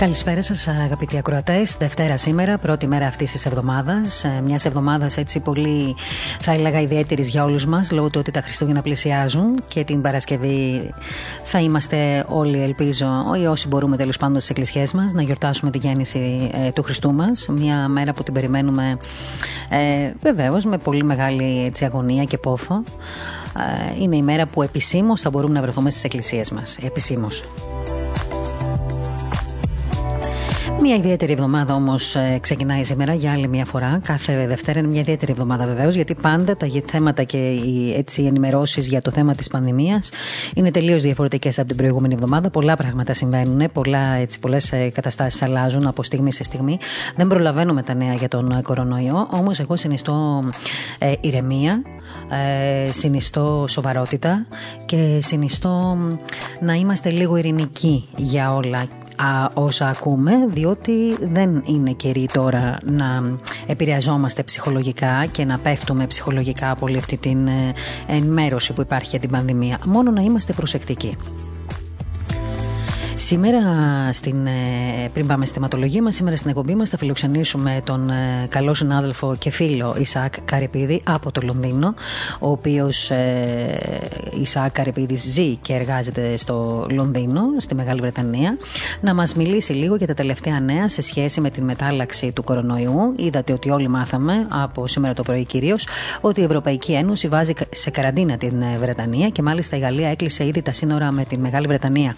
Καλησπέρα σας, αγαπητοί ακροατές. Δευτέρα σήμερα, πρώτη μέρα αυτής της εβδομάδας. Ε, Μιας εβδομάδας έτσι πολύ, θα έλεγα, ιδιαίτερης για όλους μας, λόγω του ότι τα Χριστούγεννα πλησιάζουν και την Παρασκευή θα είμαστε όλοι, ελπίζω, ή όσοι μπορούμε τέλος πάντων στις εκκλησιές μας, να γιορτάσουμε τη γέννηση ε, του Χριστού μας. Μια μέρα που την περιμένουμε ε, βεβαίως με πολύ μεγάλη έτσι, αγωνία και πόθο. Ε, είναι η μέρα που επισήμως θα μπορούμε να βρεθούμε στις εκκλησίες μας. Επισήμως. Μια ιδιαίτερη εβδομάδα όμως ε, ξεκινάει σήμερα για άλλη μια φορά. Κάθε Δευτέρα είναι μια ιδιαίτερη εβδομάδα βεβαίως, γιατί πάντα τα θέματα και οι, έτσι, οι ενημερώσεις για το θέμα της πανδημίας είναι τελείως διαφορετικές από την προηγούμενη εβδομάδα. Πολλά πράγματα συμβαίνουν, πολλές καταστάσεις αλλάζουν από στιγμή σε στιγμή. Δεν προλαβαίνουμε τα νέα για τον κορονοϊό, όμως εγώ συνιστώ ε, ηρεμία, ε, συνιστώ σοβαρότητα και συνιστώ να είμαστε λίγο ειρηνικοί για όλα όσα ακούμε, διότι δεν είναι καιρή τώρα να επηρεαζόμαστε ψυχολογικά και να πέφτουμε ψυχολογικά από όλη αυτή την ε, ενημέρωση που υπάρχει για την πανδημία. Μόνο να είμαστε προσεκτικοί. Σήμερα, στην, ε, πριν πάμε στη θεματολογία μας, σήμερα στην εκπομπή μας θα φιλοξενήσουμε τον ε, καλό συνάδελφο και φίλο Ισαάκ Καρυπίδη από το Λονδίνο, ο οποίος ε, Ισαάκ Καρυπίδη ζει και εργάζεται στο Λονδίνο, στη Μεγάλη Βρετανία, να μας μιλήσει λίγο για τα τελευταία νέα σε σχέση με την μετάλλαξη του κορονοϊού. Είδατε ότι όλοι μάθαμε από σήμερα το πρωί κυρίως ότι η Ευρωπαϊκή Ένωση βάζει σε καραντίνα την Βρετανία και μάλιστα η Γαλλία έκλεισε ήδη τα σύνορα με την Μεγάλη Βρετανία.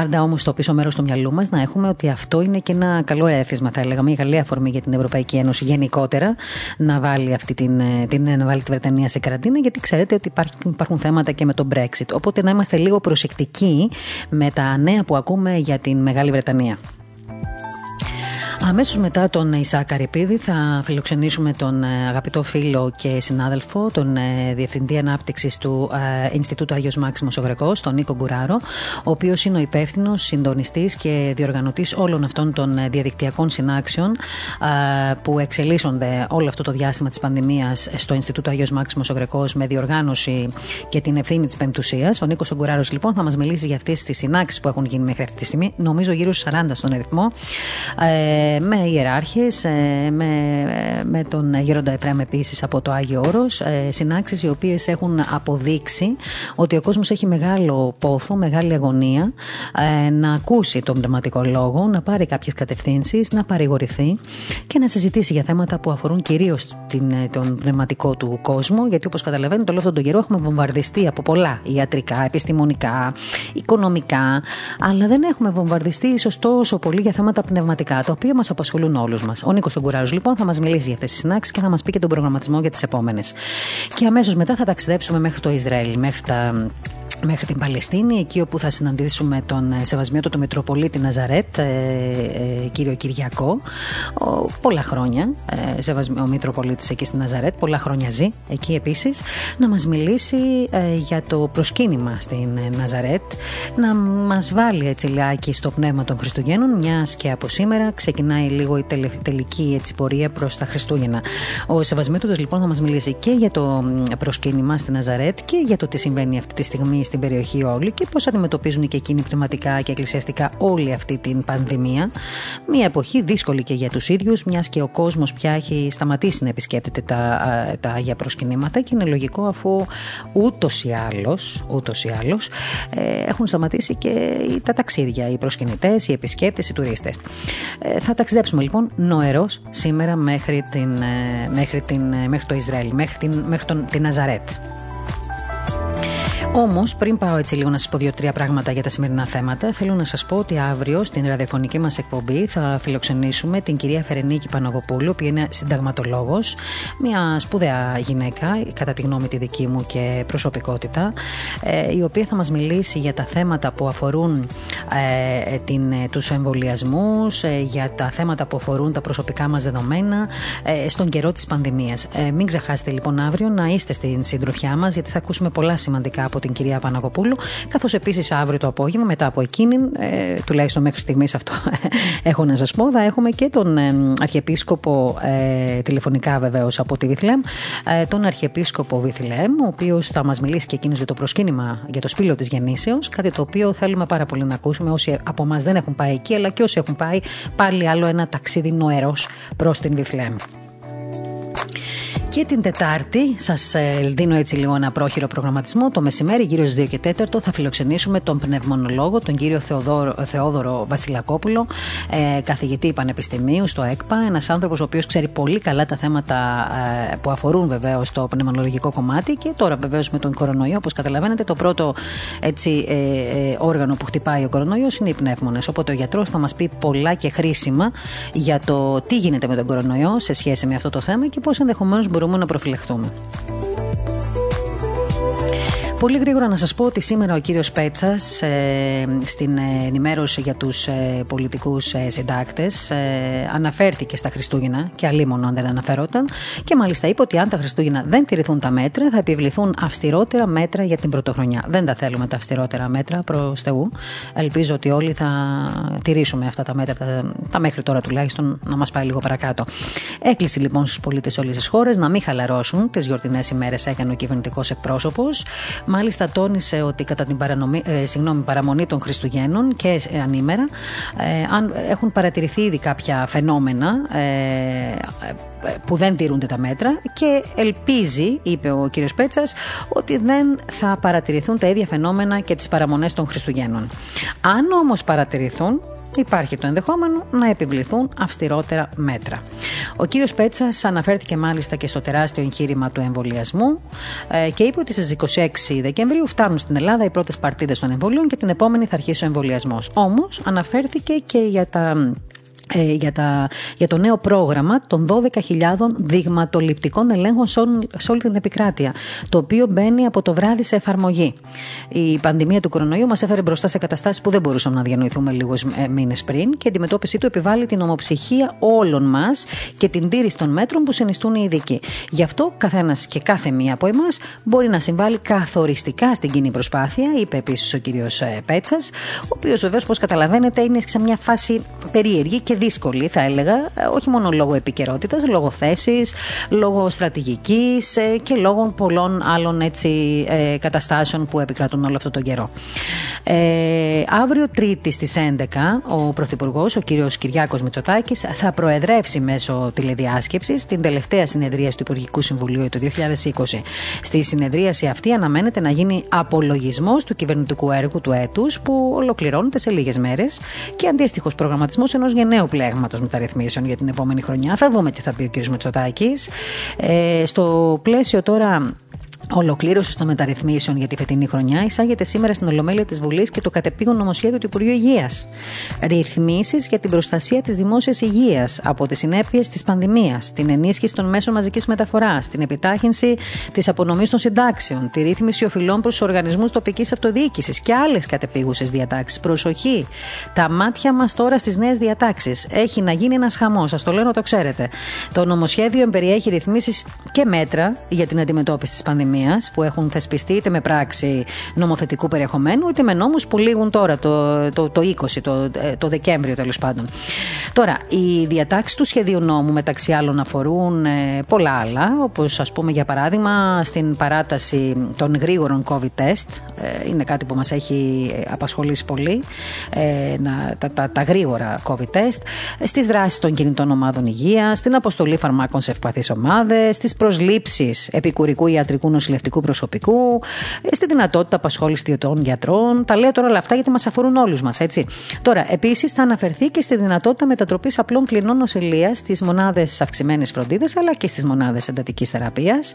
Ε, πάντα όμως στο πίσω μέρος του μυαλού μας να έχουμε ότι αυτό είναι και ένα καλό έθισμα, θα έλεγα, μια καλή αφορμή για την Ευρωπαϊκή Ένωση γενικότερα να βάλει, αυτή την, ε, την, να βάλει τη Βρετανία σε καραντίνα, γιατί ξέρετε ότι υπάρχει, υπάρχουν θέματα και με τον Brexit. Οπότε να είμαστε λίγο προσεκτικοί με τα νέα που ακούμε για την Μεγάλη Βρετανία. Αμέσως μετά τον Ισά Καρυπίδη θα φιλοξενήσουμε τον ε, αγαπητό φίλο και συνάδελφο, τον ε, Διευθυντή Ανάπτυξης του ε, Ινστιτούτου Άγιος Μάξιμος ο τον Νίκο Γκουράρο, ο οποίος είναι ο υπεύθυνος συντονιστής και διοργανωτής όλων αυτών των διαδικτυακών συνάξεων που εξελίσσονται όλο αυτό το διάστημα της πανδημίας στο Ινστιτούτο Άγιος Μάξιμος ο με διοργάνωση και την ευθύνη της Πεμπτουσίας. Ο Νίκος Γκουράρος λοιπόν θα μας μιλήσει για αυτές τις συνάξεις που έχουν γίνει μέχρι αυτή τη στιγμή, νομίζω γύρω στους 40 στον αριθμό με ιεράρχες, ε, με, με τον Γέροντα Εφραίμ επίσης από το Άγιο Όρος, ε, συνάξεις οι οποίες έχουν αποδείξει ότι ο κόσμος έχει μεγάλο πόθο, μεγάλη αγωνία ε, να ακούσει τον πνευματικό λόγο, να πάρει κάποιες κατευθύνσεις, να παρηγορηθεί και να συζητήσει για θέματα που αφορούν κυρίως τον πνευματικό του κόσμο, γιατί όπως καταλαβαίνετε όλο αυτόν τον καιρό έχουμε βομβαρδιστεί από πολλά ιατρικά, επιστημονικά, οικονομικά, αλλά δεν έχουμε βομβαρδιστεί ίσως τόσο πολύ για θέματα πνευματικά, τα οποία μας απασχολούν όλους μας. Ο Νίκος Ογκουράζο λοιπόν θα μας μιλήσει για αυτές τις συνάξεις και θα μας πει και τον προγραμματισμό για τις επόμενες. Και αμέσως μετά θα ταξιδέψουμε μέχρι το Ισραήλ, μέχρι τα μέχρι την Παλαιστίνη, εκεί όπου θα συναντήσουμε τον ε, Σεβασμιότο του Μητροπολίτη Ναζαρέτ, ε, ε, κύριο Κυριακό. Ο, πολλά χρόνια, ε, ο Μητροπολίτης εκεί στην Ναζαρέτ, πολλά χρόνια ζει εκεί επίσης, να μας μιλήσει ε, για το προσκύνημα στην Ναζαρέτ, να μας βάλει έτσι λιάκι στο πνεύμα των Χριστουγέννων, μιας και από σήμερα ξεκινάει λίγο η τελική έτσι, πορεία προς τα Χριστούγεννα. Ο Σεβασμιότο λοιπόν θα μας μιλήσει και για το προσκύνημα στην Ναζαρέτ και για το τι συμβαίνει αυτή τη στιγμή στην περιοχή όλοι και πώς αντιμετωπίζουν και εκείνοι πνευματικά και εκκλησιαστικά όλη αυτή την πανδημία. Μια εποχή δύσκολη και για τους ίδιους, μιας και ο κόσμος πια έχει σταματήσει να επισκέπτεται τα, τα Άγια προσκυνήματα και είναι λογικό αφού ούτως ή άλλως, ούτως ή άλλως ε, έχουν σταματήσει και τα ταξίδια, οι προσκυνητές, οι επισκέπτες, οι τουρίστες. Ε, θα ταξιδέψουμε λοιπόν νοερός σήμερα μέχρι, την, ε, μέχρι, την, μέχρι το Ισραήλ, μέχρι, την, μέχρι τον, την Ναζαρέτ. Όμως, πριν πάω έτσι λίγο να σας πω δύο-τρία πράγματα για τα σημερινά θέματα, θέλω να σας πω ότι αύριο στην ραδιοφωνική μας εκπομπή θα φιλοξενήσουμε την κυρία Φερενίκη Παναγοπούλου, που είναι συνταγματολόγος, μια σπουδαία γυναίκα, κατά τη γνώμη τη δική μου και προσωπικότητα, ε, η οποία θα μας μιλήσει για τα θέματα που αφορούν ε, την, τους εμβολιασμούς, ε, για τα θέματα που αφορούν τα προσωπικά μας δεδομένα ε, στον καιρό της πανδημίας. Ε, μην ξεχάσετε λοιπόν αύριο να είστε στην συντροφιά μας γιατί θα ακούσουμε πολλά σημαντικά από την κυρία Παναγοπούλου καθώς επίσης αύριο το απόγευμα μετά από εκείνη, ε, τουλάχιστον μέχρι στιγμής αυτό έχω να σας πω, θα έχουμε και τον Αρχιεπίσκοπο ε, τηλεφωνικά βεβαίως από τη Βιθλέμ, τον Αρχιεπίσκοπο Βιθλέμ, ο οποίος θα μας μιλήσει και εκείνος για το προσκύνημα για το σπήλο της γεννήσεως, κάτι το οποίο θέλουμε πάρα πολύ να ακούσουμε όσοι από εμά δεν έχουν πάει εκεί αλλά και όσοι έχουν πάει πάλι άλλο ένα ταξίδι νοερός προς την Βιθλέμ. Και την Τετάρτη, σας ε, δίνω έτσι λίγο ένα πρόχειρο προγραμματισμό. Το μεσημέρι, γύρω στις 2 και 4, θα φιλοξενήσουμε τον πνευμονολόγο, τον κύριο Θεοδόρο, Θεόδωρο Βασιλακόπουλο, ε, καθηγητή πανεπιστημίου στο ΕΚΠΑ. Ένας άνθρωπος ο οποίος ξέρει πολύ καλά τα θέματα ε, που αφορούν βεβαίως το πνευμονολογικό κομμάτι. Και τώρα βεβαίως με τον κορονοϊό, όπως καταλαβαίνετε, το πρώτο έτσι, ε, ε, όργανο που χτυπάει ο κορονοϊός είναι οι πνεύμονες. Οπότε ο γιατρός θα μας πει πολλά και χρήσιμα για το τι γίνεται με τον κορονοϊό σε σχέση με αυτό το θέμα και πώς ενδεχομένως μπορούμε να προφυλαχτούμε. Πολύ γρήγορα να σας πω ότι σήμερα ο κύριος Πέτσας ε, στην ενημέρωση για τους ε, πολιτικούς ε, συντάκτες ε, αναφέρθηκε στα Χριστούγεννα και αλίμονο αν δεν αναφερόταν και μάλιστα είπε ότι αν τα Χριστούγεννα δεν τηρηθούν τα μέτρα θα επιβληθούν αυστηρότερα μέτρα για την πρωτοχρονιά. Δεν τα θέλουμε τα αυστηρότερα μέτρα προς Θεού. Ελπίζω ότι όλοι θα τηρήσουμε αυτά τα μέτρα, τα, τα μέχρι τώρα τουλάχιστον να μας πάει λίγο παρακάτω. Έκλεισε λοιπόν στους πολίτες όλες τις χώρες να μην χαλαρώσουν τις γιορτινές ημέρες έκανε ο κυβερνητικός εκπρόσωπος Μάλιστα τόνισε ότι κατά την ε, συγγνώμη, παραμονή των Χριστουγέννων και ανήμερα ε, αν έχουν παρατηρηθεί ήδη κάποια φαινόμενα ε, που δεν τηρούνται τα μέτρα και ελπίζει, είπε ο κύριος Πέτσας, ότι δεν θα παρατηρηθούν τα ίδια φαινόμενα και τις παραμονές των Χριστουγέννων. Αν όμως παρατηρηθούν, υπάρχει το ενδεχόμενο να επιβληθούν αυστηρότερα μέτρα. Ο κύριος Πέτσα αναφέρθηκε μάλιστα και στο τεράστιο εγχείρημα του εμβολιασμού ε, και είπε ότι στις 26 Δεκεμβρίου φτάνουν στην Ελλάδα οι πρώτες παρτίδες των εμβολίων και την επόμενη θα αρχίσει ο εμβολιασμός. Όμως αναφέρθηκε και για τα ε, για, τα, για το νέο πρόγραμμα των 12.000 δειγματοληπτικών ελέγχων σε, όλη την επικράτεια, το οποίο μπαίνει από το βράδυ σε εφαρμογή. Η πανδημία του κορονοϊού μας έφερε μπροστά σε καταστάσεις που δεν μπορούσαμε να διανοηθούμε λίγους ε, μήνες πριν και η αντιμετώπιση του επιβάλλει την ομοψυχία όλων μας και την τήρηση των μέτρων που συνιστούν οι ειδικοί. Γι' αυτό καθένας και κάθε μία από εμάς μπορεί να συμβάλλει καθοριστικά στην κοινή προσπάθεια, είπε επίσης ο κ. Ε, Πέτσας, ο οποίος βεβαίως, όπως καταλαβαίνετε, είναι σε μια φάση περίεργη και δύσκολη, θα έλεγα, ε, όχι μόνο λόγω επικαιρότητας, λόγω θέσης, λόγω στρατηγικής ε, και λόγω πολλών άλλων έτσι, ε, καταστάσεων που επικρατούν όλο αυτό τον καιρό. Ε, αύριο Τρίτη στις 11 ο Πρωθυπουργός, ο κύριος Κυριάκος Μητσοτάκης, θα προεδρεύσει μέσω τηλεδιάσκεψης την τελευταία συνεδρία του Υπουργικού Συμβουλίου του 2020. Στη συνεδρίαση αυτή αναμένεται να γίνει απολογισμός του κυβερνητικού έργου του έτους που ολοκληρώνεται σε λίγες μέρες και αντίστοιχος προγραμματισμός ενός γενναίου πλέγματος μεταρρυθμίσεων για την επόμενη χρονιά. Θα δούμε τι θα πει ο κ. Μετσοτάκης. Ε, στο πλαίσιο τώρα Ολοκλήρωση των μεταρρυθμίσεων για τη φετινή χρονιά εισάγεται σήμερα στην Ολομέλεια της Βουλής και το κατεπήγον νομοσχέδιο του Υπουργείου Υγείας. Ρυθμίσεις για την προστασία της δημόσιας υγείας από τις συνέπειες της πανδημίας, την ενίσχυση των μέσων μαζικής μεταφοράς, την επιτάχυνση της απονομής των συντάξεων, τη ρύθμιση οφειλών προς τους οργανισμούς τοπικής αυτοδιοίκησης και άλλες κατεπήγουσες διατάξεις. Προσοχή! Τα μάτια μας τώρα στις νέες διατάξεις. Έχει να γίνει ένας χαμός, σας το λέω να το ξέρετε. Το νομοσχέδιο περιέχει ρυθμίσεις και μέτρα για την αντιμετώπιση της πανδημίας που έχουν θεσπιστεί είτε με πράξη νομοθετικού περιεχομένου είτε με νόμους που λήγουν τώρα το, το, το 20, το, το Δεκέμβριο τέλος πάντων. Τώρα, οι διατάξεις του σχεδίου νόμου μεταξύ άλλων αφορούν ε, πολλά άλλα, όπως ας πούμε για παράδειγμα στην παράταση των γρήγορων COVID test. Ε, είναι κάτι που μας έχει απασχολήσει πολύ. Ε, να, τα, τα, τα γρήγορα COVID test. Στις δράσεις των κινητών ομάδων υγείας, στην αποστολή φαρμάκων σε ευπαθείς ομάδες, στις προσλήψεις επικουρικού ιατρικού νοσηλευτικού νοσηλευτικού προσωπικού, στη δυνατότητα απασχόληση των γιατρών. Τα λέω τώρα όλα αυτά γιατί μας αφορούν όλους μας, έτσι. Τώρα, επίσης θα αναφερθεί και στη δυνατότητα μετατροπής απλών κλινών νοσηλείας στις μονάδες αυξημένης φροντίδας αλλά και στις μονάδες εντατικής θεραπείας,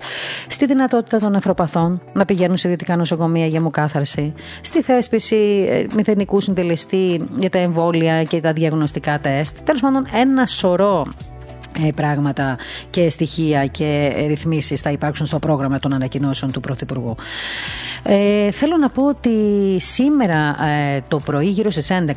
στη δυνατότητα των νευροπαθών να πηγαίνουν σε δυτικά νοσοκομεία για μукάθαρση, στη θέσπιση ε, μηδενικού συντελεστή για τα εμβόλια και τα διαγνωστικά τεστ. Τέλος πάντων, ένα σωρό ε, πράγματα και στοιχεία και ρυθμίσεις θα υπάρξουν στο πρόγραμμα των ανακοινώσεων του Πρωθυπουργού. Ε, θέλω να πω ότι σήμερα ε, το πρωί, γύρω στις 11,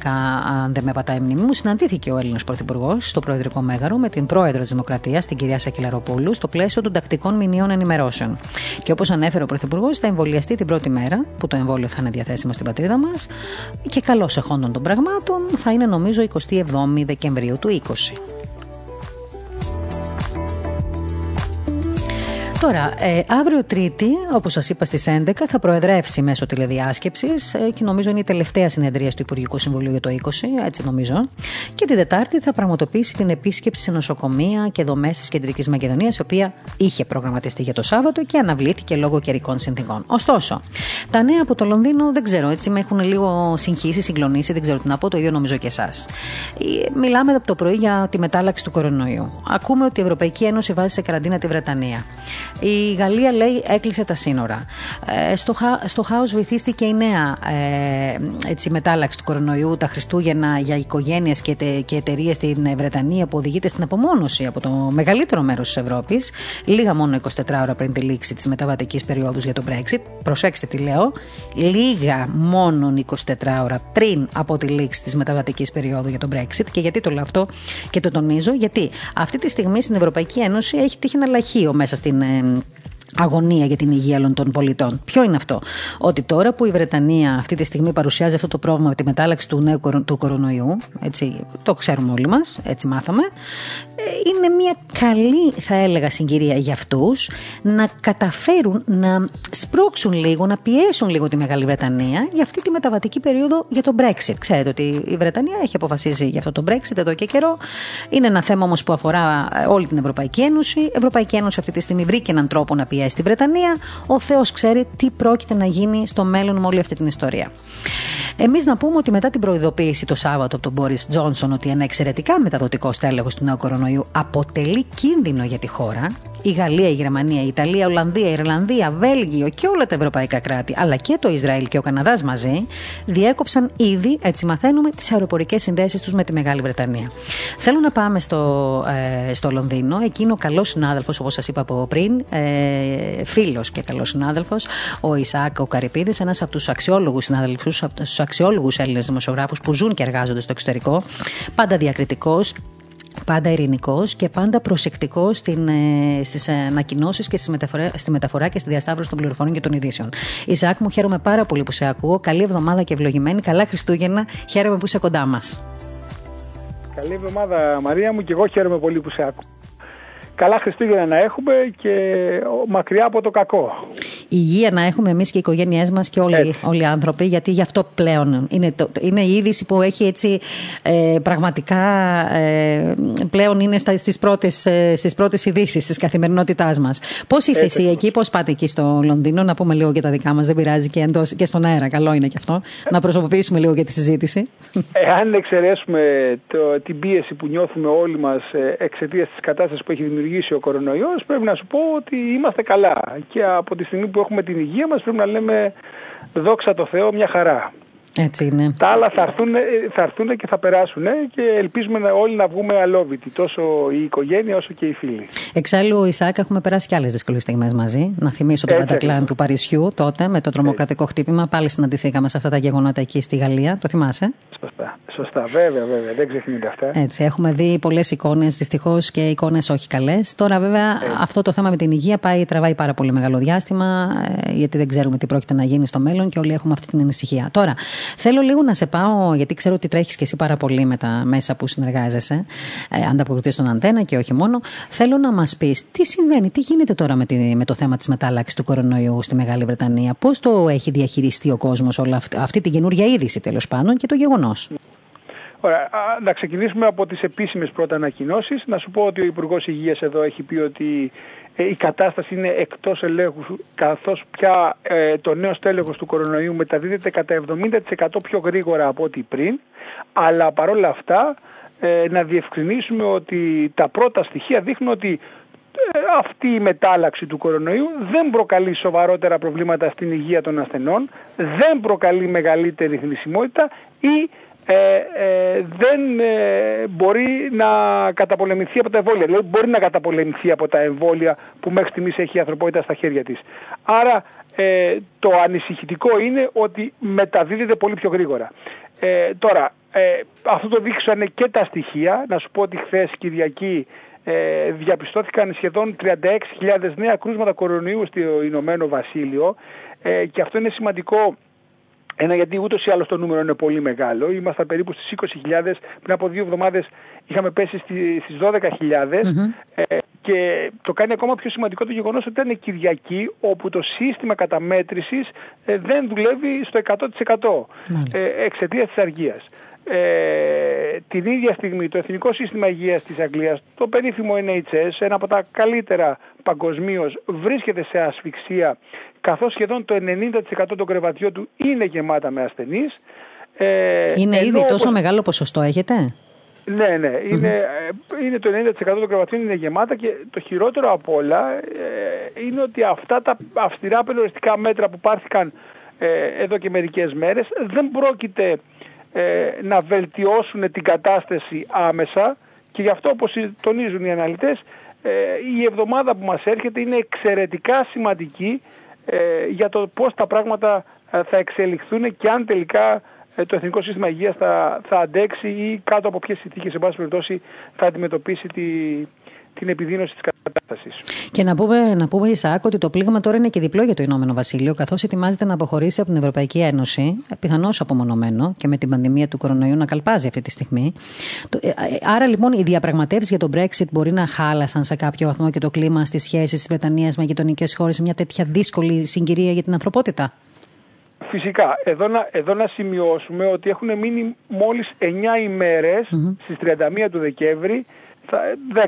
αν δεν με πατάει η μνήμη μου, συναντήθηκε ο Έλληνας Πρωθυπουργός στο Προεδρικό Μέγαρο με την Πρόεδρο της Δημοκρατίας, την κυρία Σακελαροπούλου, στο πλαίσιο των τακτικών μηνύων ενημερώσεων. Και όπως ανέφερε ο Πρωθυπουργός, θα εμβολιαστεί την πρώτη μέρα που το εμβόλιο θα είναι διαθέσιμο στην πατρίδα μας και καλώς εχόντων των πραγμάτων θα είναι νομίζω 27 Δεκεμβρίου του 20. Τώρα, ε, αύριο Τρίτη, όπως σας είπα στις 11, θα προεδρεύσει μέσω τηλεδιάσκεψης ε, και νομίζω είναι η τελευταία συνεδρία του Υπουργικού Συμβουλίου για το 20, έτσι νομίζω. Και την Τετάρτη θα πραγματοποιήσει την επίσκεψη σε νοσοκομεία και δομές της Κεντρικής Μακεδονίας, η οποία είχε προγραμματιστεί για το Σάββατο και αναβλήθηκε λόγω καιρικών συνθήκων. Ωστόσο, τα νέα από το Λονδίνο δεν ξέρω, έτσι με έχουν λίγο συγχύσει, συγκλονίσει, δεν ξέρω τι να πω, το ίδιο νομίζω και εσάς. Ε, μιλάμε από το πρωί για τη μετάλλαξη του κορονοϊού. Ακούμε ότι η Ευρωπαϊκή Ένωση βάζει σε καραντίνα τη Βρετανία. Η Γαλλία λέει έκλεισε τα σύνορα. Ε, στο, στο χάος βοηθήστηκε η νέα ε, έτσι, μετάλλαξη του κορονοϊού τα Χριστούγεννα για οικογένειες και, και εταιρείες στην Βρετανία που οδηγείται στην απομόνωση από το μεγαλύτερο μέρος της Ευρώπης, λίγα μόνο 24 ώρα πριν τη λήξη της μεταβατικής περίοδου για το Brexit. Προσέξτε τι λέω. Λίγα μόνο 24 ώρα πριν από τη λήξη της μεταβατικής περίοδου για το Brexit. Και γιατί το λέω αυτό και το τονίζω, γιατί αυτή τη στιγμή στην Ευρωπαϊκή Ένωση έχει τύχει ένα λαχείο μέσα στην ε, αγωνία για την υγεία όλων των πολιτών. Ποιο είναι αυτό, Ότι τώρα που η Βρετανία αυτή τη στιγμή παρουσιάζει αυτό το πρόβλημα με τη μετάλλαξη του νέου του κορονοϊού, έτσι, το ξέρουμε όλοι μας, έτσι μάθαμε, ε, είναι μια καλή, θα έλεγα, συγκυρία για αυτούς να καταφέρουν να σπρώξουν λίγο, να πιέσουν λίγο τη Μεγάλη Βρετανία για αυτή τη μεταβατική περίοδο για το Brexit. Ξέρετε ότι η Βρετανία έχει αποφασίσει για αυτό το Brexit εδώ και καιρό. Είναι ένα θέμα όμως που αφορά ε, όλη την Ευρωπαϊκή Ένωση. Η Ευρωπαϊκή Ένωση αυτή τη στιγμή βρήκε έναν τρόπο να πιέσει στη Βρετανία. Ο Θεός ξέρει τι πρόκειται να γίνει στο μέλλον με όλη αυτή την ιστορία. Εμείς να πούμε ότι μετά την προειδοποίηση το Σάββατο από τον Μπόρις Τζόνσον ότι ένα εξαιρετικά μεταδοτικό στέλεχος του νέου κορονοϊού αποτελεί κίνδυνο για τη χώρα, η Γαλλία, η Γερμανία, η Ιταλία, η Ολλανδία, η Ιρλανδία, Βέλγιο και όλα τα ευρωπαϊκά κράτη, αλλά και το Ισραήλ και ο Καναδάς μαζί, διέκοψαν ήδη, έτσι μαθαίνουμε, τις αεροπορικές συνδέσεις τους με τη Μεγάλη Βρετανία. Θέλω να πάμε στο, ε, στο Λονδίνο. Εκείνο ο καλός συνάδελφος, όπως σας είπα από πριν, ε, φίλος και καλός συνάδελφος, ο Ισάκ ο Καρυπίδης, ένας από τους αξιόλογους συνάδελφους, από τους αξιόλογους Έλληνες δημοσιογράφους που ζουν και εργάζονται στο εξωτερικό, πάντα διακριτικός, πάντα ειρηνικός και πάντα προσεκτικός στις ανακοινώσεις και στη μεταφορά, στη μεταφορά και στη διασταύρωση των πληροφοριών και των ειδήσεων. Ισάκ, μου χαίρομαι πάρα πολύ που σε ακούω. Καλή εβδομάδα και ευλογημένη. Καλά Χριστούγεννα. Χαίρομαι που είσαι κοντά μας. Καλή εβδομάδα, Μαρία μου, και εγώ χαίρομαι πολύ που σε ακούω. Καλά Χριστούγεννα να έχουμε και μακριά από το κακό υγεία να έχουμε εμείς και οι οικογένειές μας και όλοι, όλοι οι άνθρωποι, γιατί γι' αυτό πλέον είναι, το, είναι η είδηση που έχει έτσι ε, πραγματικά ε, πλέον είναι στις πρώτες στις πρώτες ε, ειδήσεις της καθημερινότητάς μας. Πώς είσαι εσύ εκεί, πώς πάτε εκεί στο Λονδίνο, να πούμε λίγο και τα δικά μας, δεν πειράζει και, εντός, και στον αέρα, καλό είναι και αυτό, να προσωποποιήσουμε λίγο για τη συζήτηση. Εάν εξαιρέσουμε το, την πίεση που νιώθουμε όλοι μας ε, εξαιτίας της κατάστασης που έχει δημιουργήσει ο κορονοϊός, πρέπει να σου πω ότι είμαστε καλά. Και από τη στιγμή που που έχουμε την υγεία μας πρέπει να λέμε δόξα τω Θεώ μια χαρά. Έτσι είναι. Τα άλλα θα έρθουν, θα έρθουν και θα περάσουν και ελπίζουμε όλοι να βγούμε αλόβητοι, τόσο η οικογένεια όσο και οι φίλοι. Εξάλλου, Ισάκ, έχουμε περάσει και άλλες δύσκολες στιγμές μαζί. Να θυμίσω το Πατακλάν του Παρισιού τότε με το τρομοκρατικό χτύπημα. Πάλι συναντηθήκαμε σε αυτά τα γεγονότα εκεί στη Γαλλία. Το θυμάσαι; Σωστά. Σωστά, βέβαια, βέβαια. Δεν ξεχνιούνται αυτά. Έτσι, έχουμε δει πολλές εικόνες δυστυχώς και εικόνες όχι καλές. Τώρα, βέβαια, αυτό το θέμα με την υγεία πάει, τραβάει πάρα πολύ μεγάλο διάστημα, ε, γιατί δεν ξέρουμε τι πρόκειται να γίνει στο μέλλον και όλοι έχουμε αυτή την ανησυχία. Τώρα, θέλω λίγο να σε πάω, γιατί ξέρω ότι τρέχεις και εσύ πάρα πολύ με τα μέσα που συνεργάζεσαι, ε, ανταποκριτής στον αντένα και όχι μόνο. Θέλω να μας πεις τι συμβαίνει, τι γίνεται τώρα με, τη, με το θέμα της μετάλλαξης του κορονοϊού στη Μεγάλη Βρετανία, πώς το έχει διαχειριστεί ο κόσμος όλη αυτή, αυτή την καινούργια είδηση τέλος πάντων και το γεγονός; Ωραία. Να ξεκινήσουμε από τις επίσημες πρώτα ανακοινώσεις. Να σου πω ότι ο Υπουργός Υγείας εδώ έχει πει ότι η κατάσταση είναι εκτός ελέγχου καθώς πια το νέο στέλεχος του κορονοϊού μεταδίδεται κατά 70% πιο γρήγορα από ό,τι πριν. Αλλά παρόλα αυτά να διευκρινίσουμε ότι τα πρώτα στοιχεία δείχνουν ότι αυτή η μετάλλαξη του κορονοϊού δεν προκαλεί σοβαρότερα προβλήματα στην υγεία των ασθενών, δεν προκαλεί μεγαλύτερη θνησιμότητα ή ε, ε, δεν ε, μπορεί να καταπολεμηθεί από τα εμβόλια. Δηλαδή μπορεί να καταπολεμηθεί από τα εμβόλια που μέχρι στιγμής έχει η ανθρωπότητα στα χέρια της. Άρα το ανησυχητικό είναι ότι μεταδίδεται πολύ πιο γρήγορα. τώρα, αυτό το δείξανε και τα στοιχεία. Να σου πω ότι χθες Κυριακή ε, διαπιστώθηκαν σχεδόν 36.000 νέα κρούσματα κορονοϊού στο Ηνωμένο Βασίλειο ε, και αυτό είναι σημαντικό ένα γιατί ούτως ή άλλως το νούμερο είναι πολύ μεγάλο. Ήμασταν περίπου στις 20.000, πριν από δύο εβδομάδες είχαμε πέσει στις 12.000 ε, και το κάνει ακόμα πιο σημαντικό το γεγονός ότι ήταν Κυριακή όπου το σύστημα καταμέτρησης ε, δεν δουλεύει στο 100% ε, εξαιτίας της αργίας. Ε, την ίδια στιγμή το Εθνικό Σύστημα Υγείας της Αγγλίας, το περίφημο NHS, ένα από τα καλύτερα παγκοσμίως, βρίσκεται σε ασφυξία, καθώς σχεδόν το 90% των κρεβατιών του είναι γεμάτα με ασθενείς. Ε, είναι ήδη τόσο μεγάλο ποσοστό έχετε; Ναι, ναι. Είναι, ε, είναι το 90% των κρεβατιών είναι γεμάτα και το χειρότερο από όλα ε, είναι ότι αυτά τα αυστηρά περιοριστικά μέτρα που πάρθηκαν ε, εδώ και μερικές μέρες δεν πρόκειται ε, να βελτιώσουν την κατάσταση άμεσα και γι' αυτό όπως τονίζουν οι αναλυτές ε, η εβδομάδα που μας έρχεται είναι εξαιρετικά σημαντική ε, για το πώς τα πράγματα θα εξελιχθούν και αν τελικά το Εθνικό Σύστημα Υγείας θα, θα αντέξει ή κάτω από ποιες συνθήκες σε πάση περιπτώσει θα αντιμετωπίσει τη, την επιδείνωση της κατάστασης. Και να πούμε, να πούμε Ισαάκ, ότι το πλήγμα τώρα είναι και διπλό για το Ηνωμένο Βασίλειο, καθώς ετοιμάζεται να αποχωρήσει από την Ευρωπαϊκή Ένωση, πιθανώς απομονωμένο και με την πανδημία του κορονοϊού να καλπάζει αυτή τη στιγμή. Ε, άρα λοιπόν οι διαπραγματεύσεις για τον Brexit μπορεί να χάλασαν σε κάποιο βαθμό και το κλίμα στις σχέσεις της Βρετανίας με γειτονικές χώρες σε μια τέτοια δύσκολη συγκυρία για την ανθρωπότητα; Φυσικά. Εδώ να, εδώ να σημειώσουμε ότι έχουν μείνει μόλις 9 ημέρες mm-hmm. στις 31 του Δεκέμβρη θα,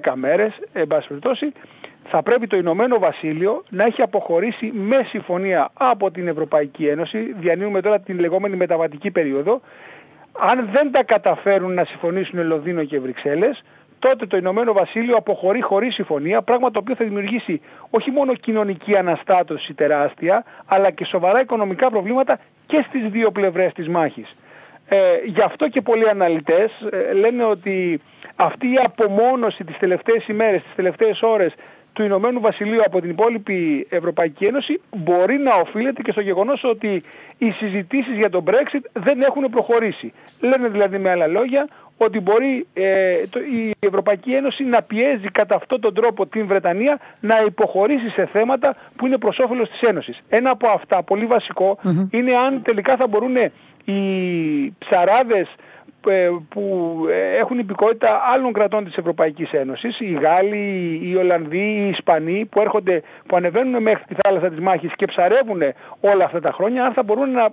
10 μέρες, εν πάση περιπτώσει, θα πρέπει το Ηνωμένο Βασίλειο να έχει αποχωρήσει με συμφωνία από την Ευρωπαϊκή Ένωση, διανύουμε τώρα την λεγόμενη μεταβατική περίοδο, αν δεν τα καταφέρουν να συμφωνήσουν Λονδίνο και Βρυξέλλες, τότε το Ηνωμένο Βασίλειο αποχωρεί χωρίς συμφωνία, πράγμα το οποίο θα δημιουργήσει όχι μόνο κοινωνική αναστάτωση τεράστια, αλλά και σοβαρά οικονομικά προβλήματα και στις δύο πλευρές της μάχης. Ε, γι' αυτό και πολλοί αναλυτές ε, λένε ότι αυτή η απομόνωση τις τελευταίες ημέρες, τις τελευταίες ώρες του Ηνωμένου Βασιλείου από την υπόλοιπη Ευρωπαϊκή Ένωση μπορεί να οφείλεται και στο γεγονός ότι οι συζητήσεις για τον Brexit δεν έχουν προχωρήσει. Λένε δηλαδή με άλλα λόγια ότι μπορεί ε, η Ευρωπαϊκή Ένωση να πιέζει κατά αυτόν τον τρόπο την Βρετανία να υποχωρήσει σε θέματα που είναι προς όφελος της Ένωσης. Ένα από αυτά, πολύ είναι αν τελικά θα μπορούν οι ψαράδες ε, που ε, έχουν υπηκότητα άλλων κρατών της Ευρωπαϊκής Ένωσης, οι Γάλλοι, οι Ολλανδοί, οι Ισπανοί που έρχονται, που ανεβαίνουν μέχρι τη θάλασσα της μάχης και ψαρεύουν όλα αυτά τα χρόνια, αν θα μπορούν να,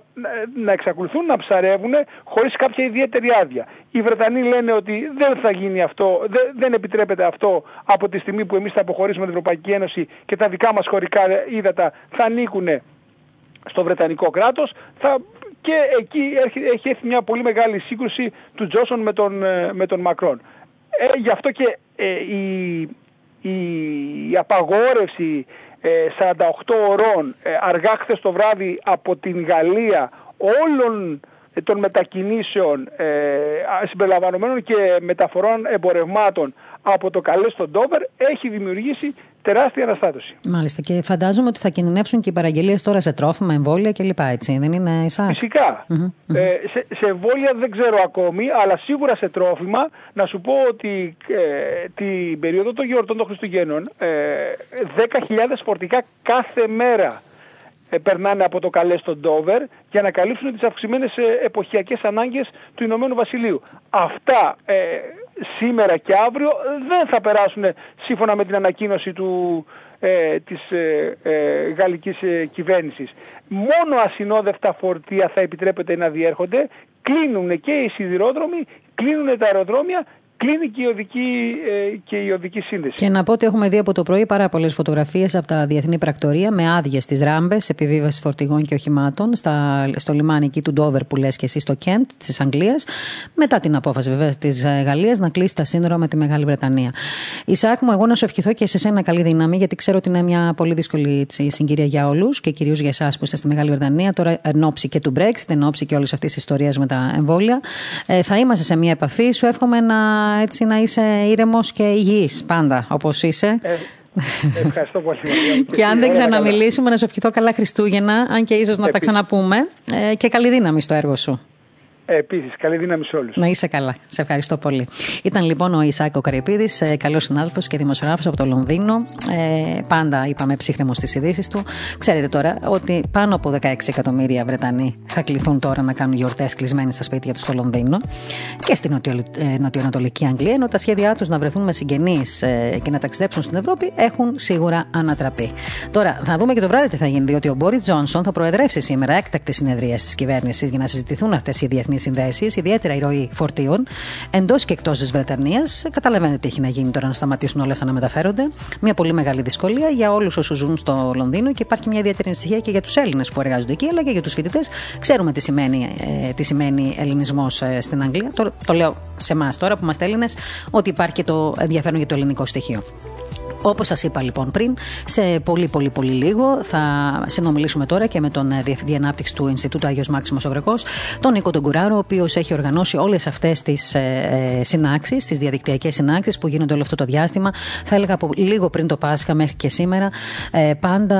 να εξακολουθούν να ψαρεύουν χωρίς κάποια ιδιαίτερη άδεια. Οι Βρετανοί λένε ότι δεν θα γίνει αυτό, δεν, δεν επιτρέπεται αυτό από τη στιγμή που εμείς θα αποχωρήσουμε την Ευρωπαϊκή Ένωση και τα δικά μας χωρικά ύδατα θα ανήκουν στο Βρετανικό κράτος, θα και εκεί έχει έρθει μια πολύ μεγάλη σύγκρουση του Τζόσον με τον, ε, με τον Μακρόν. Ε, γι' αυτό και ε, η, η, απαγόρευση 48 ε, ωρών αργά χθες το βράδυ από την Γαλλία όλων των μετακινήσεων συμπεριλαμβανομένων και μεταφορών εμπορευμάτων από το καλέ στον Ντόβερ έχει δημιουργήσει τεράστια αναστάτωση. Μάλιστα. Και φαντάζομαι ότι θα κινδυνεύσουν και οι παραγγελίες τώρα σε τρόφιμα, εμβόλια κλπ. Έτσι, δεν είναι Ισάκ. Φυσικά. Ε, σε, σε εμβόλια δεν ξέρω ακόμη, αλλά σίγουρα σε τρόφιμα να σου πω ότι ε, την περίοδο των γιορτών των Χριστουγέννων ε, 10.000 φορτικά κάθε μέρα ε, περνάνε από το καλέ στον Ντόβερ για να καλύψουν τις αυξημένες ε, εποχιακές ανάγκες του Ηνωμένου Βασιλείου. Αυτά ε, σήμερα και αύριο δεν θα περάσουν σύμφωνα με την ανακοίνωση του, ε, της ε, ε, γαλλικής ε, κυβέρνησης. Μόνο ασυνόδευτα φορτία θα επιτρέπεται να διέρχονται, κλείνουν και οι σιδηρόδρομοι, κλείνουν τα αεροδρόμια κλείνει και η, οδική, ε, και η οδική σύνδεση. Και να πω ότι έχουμε δει από το πρωί πάρα πολλές φωτογραφίες από τα διεθνή πρακτορία με άδειες στις ράμπες επιβίβασης φορτηγών και οχημάτων στα, στο λιμάνι εκεί του Ντόβερ που λες και εσύ στο Κέντ της Αγγλίας. Μετά την απόφαση βέβαια της ε, Γαλλίας να κλείσει τα σύνορα με τη Μεγάλη Βρετανία. Ισάκ μου, εγώ να σου ευχηθώ και σε σένα καλή δύναμη, γιατί ξέρω ότι είναι μια πολύ δύσκολη συγκυρία για όλους και κυρίως για εσάς που είστε στη Μεγάλη Βρετανία. Τώρα εν ώψη και του Brexit, εν ώψη και όλης αυτής της ιστορίας με τα εμβόλια. Ε, θα είμαστε σε μια επαφή. Σου εύχομαι να έτσι να είσαι ήρεμος και υγιής πάντα όπως είσαι. Ε, ευχαριστώ πολύ. και αν δεν ξαναμιλήσουμε, να σου ευχηθώ καλά Χριστούγεννα, αν και ίσως να τα ξαναπούμε. Ε, και καλή δύναμη στο έργο σου. Επίσης, καλή δύναμη σε όλους. Να είσαι καλά. Σε ευχαριστώ πολύ. Ήταν λοιπόν ο Ισάκο Καρυπίδης, ε, καλός συνάδελφος και δημοσιογράφος από το Λονδίνο. Ε, πάντα είπαμε ψύχρεμο στις ειδήσεις του. Ξέρετε τώρα ότι πάνω από 16 εκατομμύρια Βρετανοί θα κληθούν τώρα να κάνουν γιορτές κλεισμένοι στα σπίτια τους στο Λονδίνο και στην νοτιο, ε, νοτιοανατολική Αγγλία, ενώ τα σχέδιά τους να βρεθούν με συγγενείς ε, και να ταξιδέψουν στην Ευρώπη έχουν σίγουρα ανατραπεί. Τώρα θα δούμε και το βράδυ τι θα γίνει, διότι ο Μπόρις Τζόνσον θα προεδρεύσει σήμερα έκτακτη συνεδρία της κυβέρνησης για να συζητηθούν αυτές οι διεθνείς συνδέσεις, ιδιαίτερα η ροή φορτίων εντός και εκτός της Βρετανίας. Καταλαβαίνετε τι έχει να γίνει τώρα να σταματήσουν όλα αυτά να μεταφέρονται. Μια πολύ μεγάλη δυσκολία για όλους όσους ζουν στο Λονδίνο και υπάρχει μια ιδιαίτερη ανησυχία και για τους Έλληνες που εργάζονται εκεί, αλλά και για τους φοιτητές. Ξέρουμε τι σημαίνει, ε, τι σημαίνει ελληνισμός ε, στην Αγγλία. Το, το λέω σε εμάς τώρα που είμαστε Έλληνες, ότι υπάρχει και το ενδιαφέρον για το ελληνικό στοιχείο. Όπως σας είπα λοιπόν πριν, σε πολύ πολύ πολύ λίγο θα συνομιλήσουμε τώρα και με τον ε, Διευθυντή Ανάπτυξης του Ινστιτούτου Άγιος Μάξιμος Ογρεκό, τον Νίκο τον Κουράρο, ο οποίος έχει οργανώσει όλες αυτές τις ε, ε συνάξεις, τις διαδικτυακές συνάξεις που γίνονται όλο αυτό το διάστημα. Θα έλεγα από λίγο πριν το Πάσχα μέχρι και σήμερα, ε, πάντα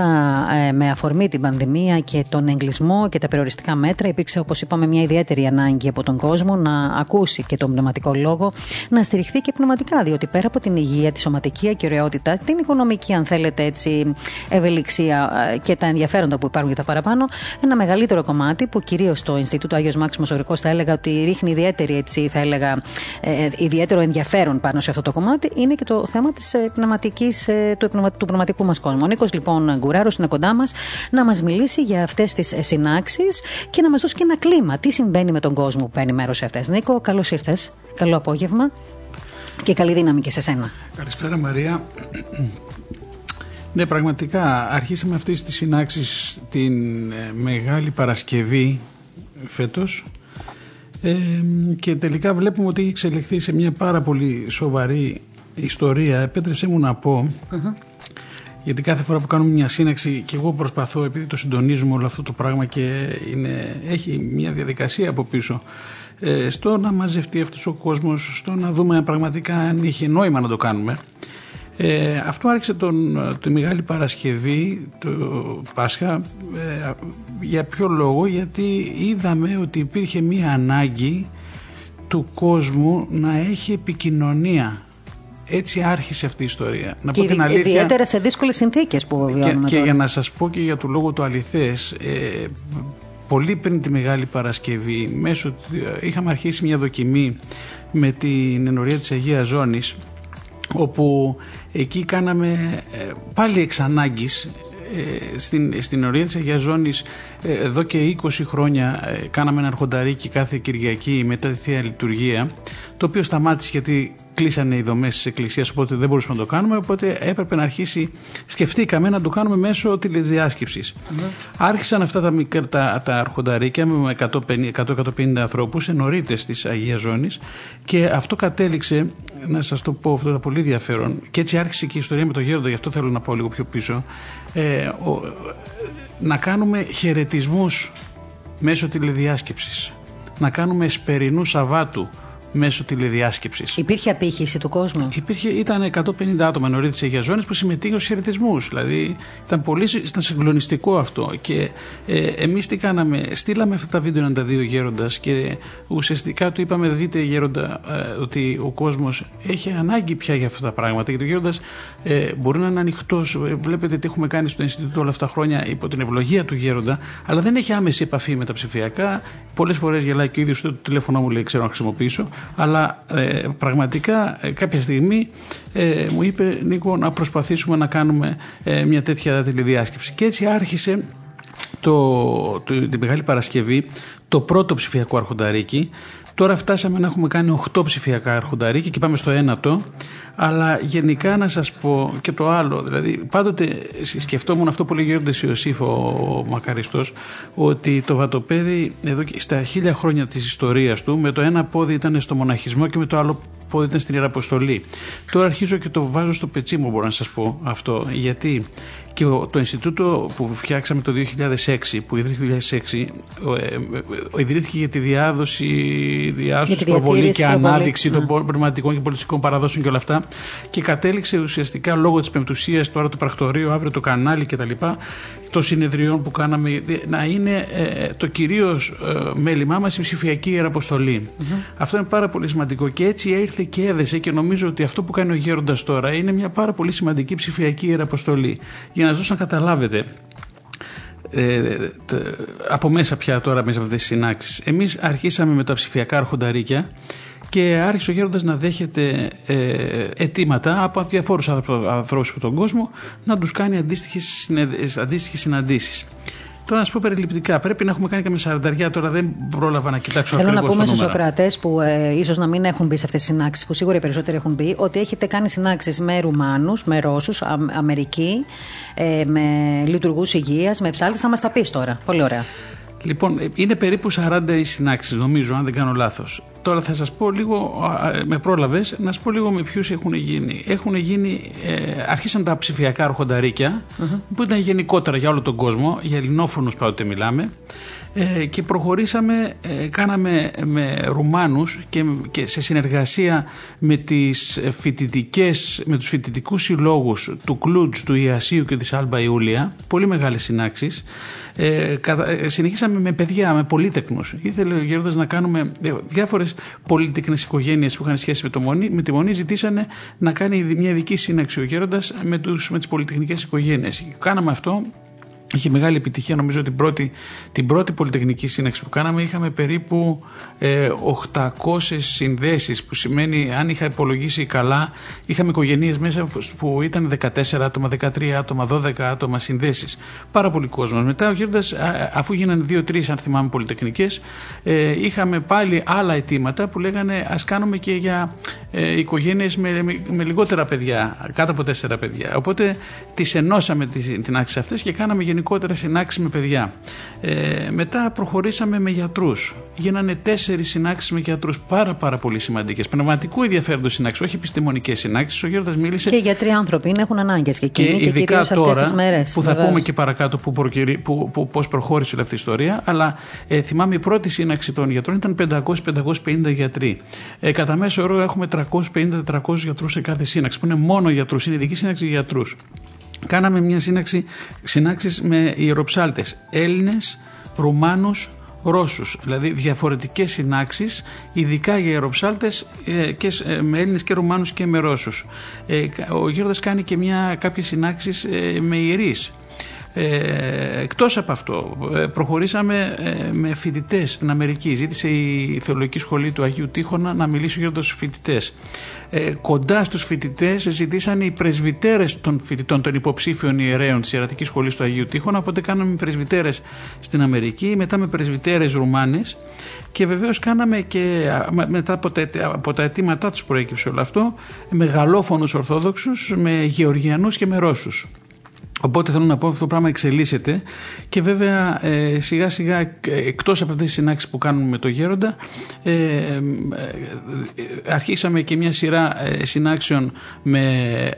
ε, με αφορμή την πανδημία και τον εγκλισμό και τα περιοριστικά μέτρα, υπήρξε όπως είπαμε μια ιδιαίτερη ανάγκη από τον κόσμο να ακούσει και τον πνευματικό λόγο, να στηριχθεί και πνευματικά, διότι πέρα από την υγεία, τη σωματική ακυρεότητα, την οικονομική, αν θέλετε, έτσι, ευελιξία ε, και τα ενδιαφέροντα που υπάρχουν για τα παραπάνω, ένα μεγαλύτερο κομμάτι που κυρίως το Ινστιτούτο Άγιος Μάξιμος Ορικός θα έλεγα ότι ρίχνει ιδιαίτερη, έτσι, θα έλεγα, ε, ιδιαίτερο ενδιαφέρον πάνω σε αυτό το κομμάτι, είναι και το θέμα της ε, πνευματικής, ε, του, του πνευματικού μας κόσμου. Ο Νίκος λοιπόν Γκουράρος είναι κοντά μας να μας μιλήσει για αυτές τις συνάξεις και να μας δώσει και ένα κλίμα. Τι συμβαίνει με τον κόσμο που παίρνει μέρος σε αυτές. Νίκο, καλώς ήρθες. Καλό απόγευμα. Και καλή δύναμη και σε σένα. Καλησπέρα Μαρία. Ναι, πραγματικά αρχίσαμε αυτές τις συνάξεις την ε, Μεγάλη Παρασκευή φέτος ε, και τελικά βλέπουμε ότι έχει εξελιχθεί σε μια πάρα πολύ σοβαρή ιστορία. Επέτρεψέ μου να πω, γιατί κάθε φορά που κάνουμε μια σύναξη και εγώ προσπαθώ επειδή το συντονίζουμε όλο αυτό το πράγμα και είναι, έχει μια διαδικασία από πίσω ε, στο να μαζευτεί αυτός ο κόσμος, στο να δούμε πραγματικά αν είχε νόημα να το κάνουμε. Ε, αυτό άρχισε τον, τη Μεγάλη Παρασκευή, το Πάσχα, ε, για ποιο λόγο, γιατί είδαμε ότι υπήρχε μία ανάγκη του κόσμου να έχει επικοινωνία. Έτσι άρχισε αυτή η ιστορία. Να και πω την αλήθεια, ιδιαίτερα σε δύσκολες συνθήκες που βιώνουμε Και, και για να σας πω και για το λόγο του αληθές, ε, πολύ πριν τη Μεγάλη Παρασκευή μέσω, είχαμε αρχίσει μια δοκιμή με την ενορία της Αγίας Ζώνης όπου εκεί κάναμε ε, πάλι εξ ανάγκης ε, στην, στην ορία της Αγίας Ζώνης ε, εδώ και 20 χρόνια κάναμε ένα αρχονταρίκι κάθε Κυριακή μετά τη Θεία Λειτουργία το οποίο σταμάτησε γιατί κλείσανε οι δομές της Εκκλησίας, οπότε δεν μπορούσαμε να το κάνουμε. Οπότε έπρεπε να αρχίσει, σκεφτήκαμε να το κάνουμε μέσω τηλεδιάσκεψης. Mm-hmm. Άρχισαν αυτά τα, μικρά, τα, τα αρχονταρίκια με 150 ανθρώπους, ενωρίτε της Αγίας Ζώνης, και αυτό κατέληξε, να σας το πω, αυτό ήταν πολύ ενδιαφέρον. Και έτσι άρχισε και η ιστορία με το Γέροντα, γι' αυτό θέλω να πάω λίγο πιο πίσω. Ε, ο, να κάνουμε χαιρετισμούς μέσω τηλεδιάσκεψης να κάνουμε εσπερινού Σαββάτου μέσω τηλεδιάσκεψης. Υπήρχε απήχηση του κόσμου; Υπήρχε, ήταν 150 άτομα νωρίτερα τη Αγία Ζώνη που συμμετείχαν στους χαιρετισμούς. Δηλαδή ήταν πολύ ήταν συγκλονιστικό αυτό. Και ε, εμείς τι κάναμε, στείλαμε αυτά τα βίντεο να τα δει ο Γέροντας και ουσιαστικά του είπαμε: Δείτε, Γέροντα, ε, ότι ο κόσμος έχει ανάγκη πια για αυτά τα πράγματα. Γιατί ο Γέροντας ε, μπορεί να είναι ανοιχτός. Ε, βλέπετε τι έχουμε κάνει στο Ινστιτούτο όλα αυτά τα χρόνια υπό την ευλογία του Γέροντα, αλλά δεν έχει άμεση επαφή με τα ψηφιακά. Πολλές φορές γελάει και ο ίδιος το τηλέφωνο μου λέει: Ξέρω να χρησιμοποιήσω αλλά ε, πραγματικά ε, κάποια στιγμή ε, μου είπε Νίκο να προσπαθήσουμε να κάνουμε μια τέτοια τηλεδιάσκεψη και έτσι άρχισε το, το, την Μεγάλη Παρασκευή το πρώτο ψηφιακό αρχονταρίκι Τώρα φτάσαμε να έχουμε κάνει 8 ψηφιακά αρχονταρίκια και πάμε στο ένατο. Αλλά γενικά να σας πω και το άλλο. Δηλαδή, πάντοτε σκεφτόμουν αυτό που λέει ο Ιωσήφ ο Μακαριστός, ότι το βατοπέδι εδώ στα χίλια χρόνια της ιστορίας του, με το ένα πόδι ήταν στο μοναχισμό και με το άλλο πόδι ήταν στην Ιεραποστολή. Τώρα αρχίζω και το βάζω στο πετσί μου, μπορώ να σας πω αυτό. Γιατί και το Ινστιτούτο που φτιάξαμε το 2006, που ιδρύθηκε το 2006, ε, ιδρύθηκε για τη διάδοση, διάσωση, προβολή και ανάδειξη των ναι. πνευματικών και πολιτιστικών παραδόσεων και όλα αυτά. Και κατέληξε ουσιαστικά λόγω της πεμπτουσίας τώρα το πρακτορείο, αύριο το κανάλι κτλ. Των συνεδριών που κάναμε να είναι ε, το κυρίως ε, μέλημά μας η ψηφιακή ιεραποστολή. Mm-hmm. Αυτό είναι πάρα πολύ σημαντικό και έτσι ήρθε και έδεσε και νομίζω ότι αυτό που κάνει ο Γέροντας τώρα είναι μια πάρα πολύ σημαντική ψηφιακή ιεραποστολή. Για να δώσω να καταλάβετε ε, από μέσα πια τώρα μέσα από αυτές τις συνάξεις. Εμείς αρχίσαμε με τα ψηφιακά αρχονταρίκια και άρχισε ο Γέροντας να δέχεται ε, αιτήματα από διαφόρους ανθρώπους από τον κόσμο να τους κάνει αντίστοιχες, αντίστοιχες συναντήσεις. Τώρα να σου πω περιληπτικά. Πρέπει να έχουμε κάνει και με σαρανταριά. Τώρα δεν πρόλαβα να κοιτάξω Θέλω να πούμε στους ακροατές που ε, ίσως να μην έχουν μπει σε αυτές τις συνάξεις, που σίγουρα οι περισσότεροι έχουν μπει, ότι έχετε κάνει συνάξεις με Ρουμάνους, με Ρώσους, Αμερική, ε, με λειτουργούς υγείας, με ψάλτες. Θα μας τα πεις τώρα. Πολύ ωραία. Λοιπόν, είναι περίπου 40 οι συνάξεις, νομίζω, αν δεν κάνω λάθος. Τώρα θα σας πω λίγο, με πρόλαβες, να σας πω λίγο με ποιους έχουν γίνει. Έχουν γίνει, ε, αρχίσαν τα ψηφιακά αρχονταρίκια, που ήταν γενικότερα για όλο τον κόσμο, για ελληνόφωνους πάντοτε μιλάμε. Ε, και προχωρήσαμε, ε, κάναμε με Ρουμάνους και, και σε συνεργασία με, τις φοιτητικές, με τους φοιτητικούς συλλόγους του Κλούτζ, του Ιασίου και της Άλμπα Ιούλια, πολύ μεγάλες συνάξεις, ε, ε, συνεχίσαμε με παιδιά, με πολίτεκνου. Ήθελε ο Γέροντας να κάνουμε. Ε, Διάφορες πολίτεκνε οικογένειες που είχαν σχέση με, το μονή, με τη Μονή ζητήσανε να κάνει μια ειδική σύναξη ο Γέροντας με, με τις πολυτεχνικές οικογένειες. Κάναμε αυτό Είχε μεγάλη επιτυχία νομίζω την πρώτη, την πρώτη πολυτεχνική σύναξη που κάναμε είχαμε περίπου ε, 800 συνδέσεις που σημαίνει αν είχα υπολογίσει καλά είχαμε οικογένειες μέσα που ήταν 14 άτομα, 13 άτομα, 12 άτομα συνδέσεις. Πάρα πολύ κόσμος. Μετά ο Γέροντας αφού γίνανε 2-3 αν θυμάμαι πολυτεχνικές ε, είχαμε πάλι άλλα αιτήματα που λέγανε ας κάνουμε και για ε, οικογένειες με, με, λιγότερα παιδιά, κάτω από 4 παιδιά. Οπότε τις ενώσαμε την άξιση αυτές και κάναμε γενικότερα συνάξει με παιδιά. Ε, μετά προχωρήσαμε με γιατρούς. Γίνανε τέσσερις συνάξεις με γιατρούς. Πάρα, πάρα πολύ σημαντικές. Πνευματικού ενδιαφέροντος συνάξεις, όχι επιστημονικές συνάξεις. Ο Γιώργο μίλησε. Και οι γιατροί άνθρωποι είναι, έχουν ανάγκες και εκείνοι. Και, και ειδικά τώρα, τις μέρες, που θα πούμε και παρακάτω που, που, που, πώς προχώρησε αυτή η ιστορία. Αλλά ε, θυμάμαι η πρώτη σύναξη των γιατρών ήταν 500-550 γιατροί. Ε, κατά μέσο όρο έχουμε 350-400 γιατρούς σε κάθε σύναξη, που είναι μόνο γιατρούς. Είναι ειδική σύναξη για γιατρούς κάναμε μια σύναξη, συνάξεις με ιεροψάλτες. Έλληνες, Ρουμάνους, Ρώσους, δηλαδή διαφορετικές συνάξεις ειδικά για ιεροψάλτες ε, και, ε, με Έλληνες και Ρουμάνους και με Ρώσους. Ε, ο Γιώργος κάνει και μια, κάποιες συνάξεις με ιερείς ε, εκτός από αυτό, ε, προχωρήσαμε ε, με φοιτητές στην Αμερική. Ζήτησε η Θεολογική Σχολή του Αγίου Τείχονα να μιλήσει για τους φοιτητές. Ε, κοντά στους φοιτητές ζητήσαν οι πρεσβυτέρες των φοιτητών των υποψήφιων ιερέων της Ιερατικής Σχολής του Αγίου Τείχονα, οπότε κάναμε πρεσβυτέρες στην Αμερική, μετά με πρεσβυτέρες Ρουμάνες και βεβαίως κάναμε και μετά από τα, από τα αιτήματά τους προέκυψε όλο αυτό μεγαλόφωνους Ορθόδοξους με Γεωργιανούς και με Ρώσους. Οπότε θέλω να πω αυτό το πράγμα εξελίσσεται και βέβαια ε, σιγά σιγά ε, εκτός από αυτές τις συνάξεις που κάνουμε με το Γέροντα ε, ε, αρχίσαμε και μια σειρά ε, συνάξεων με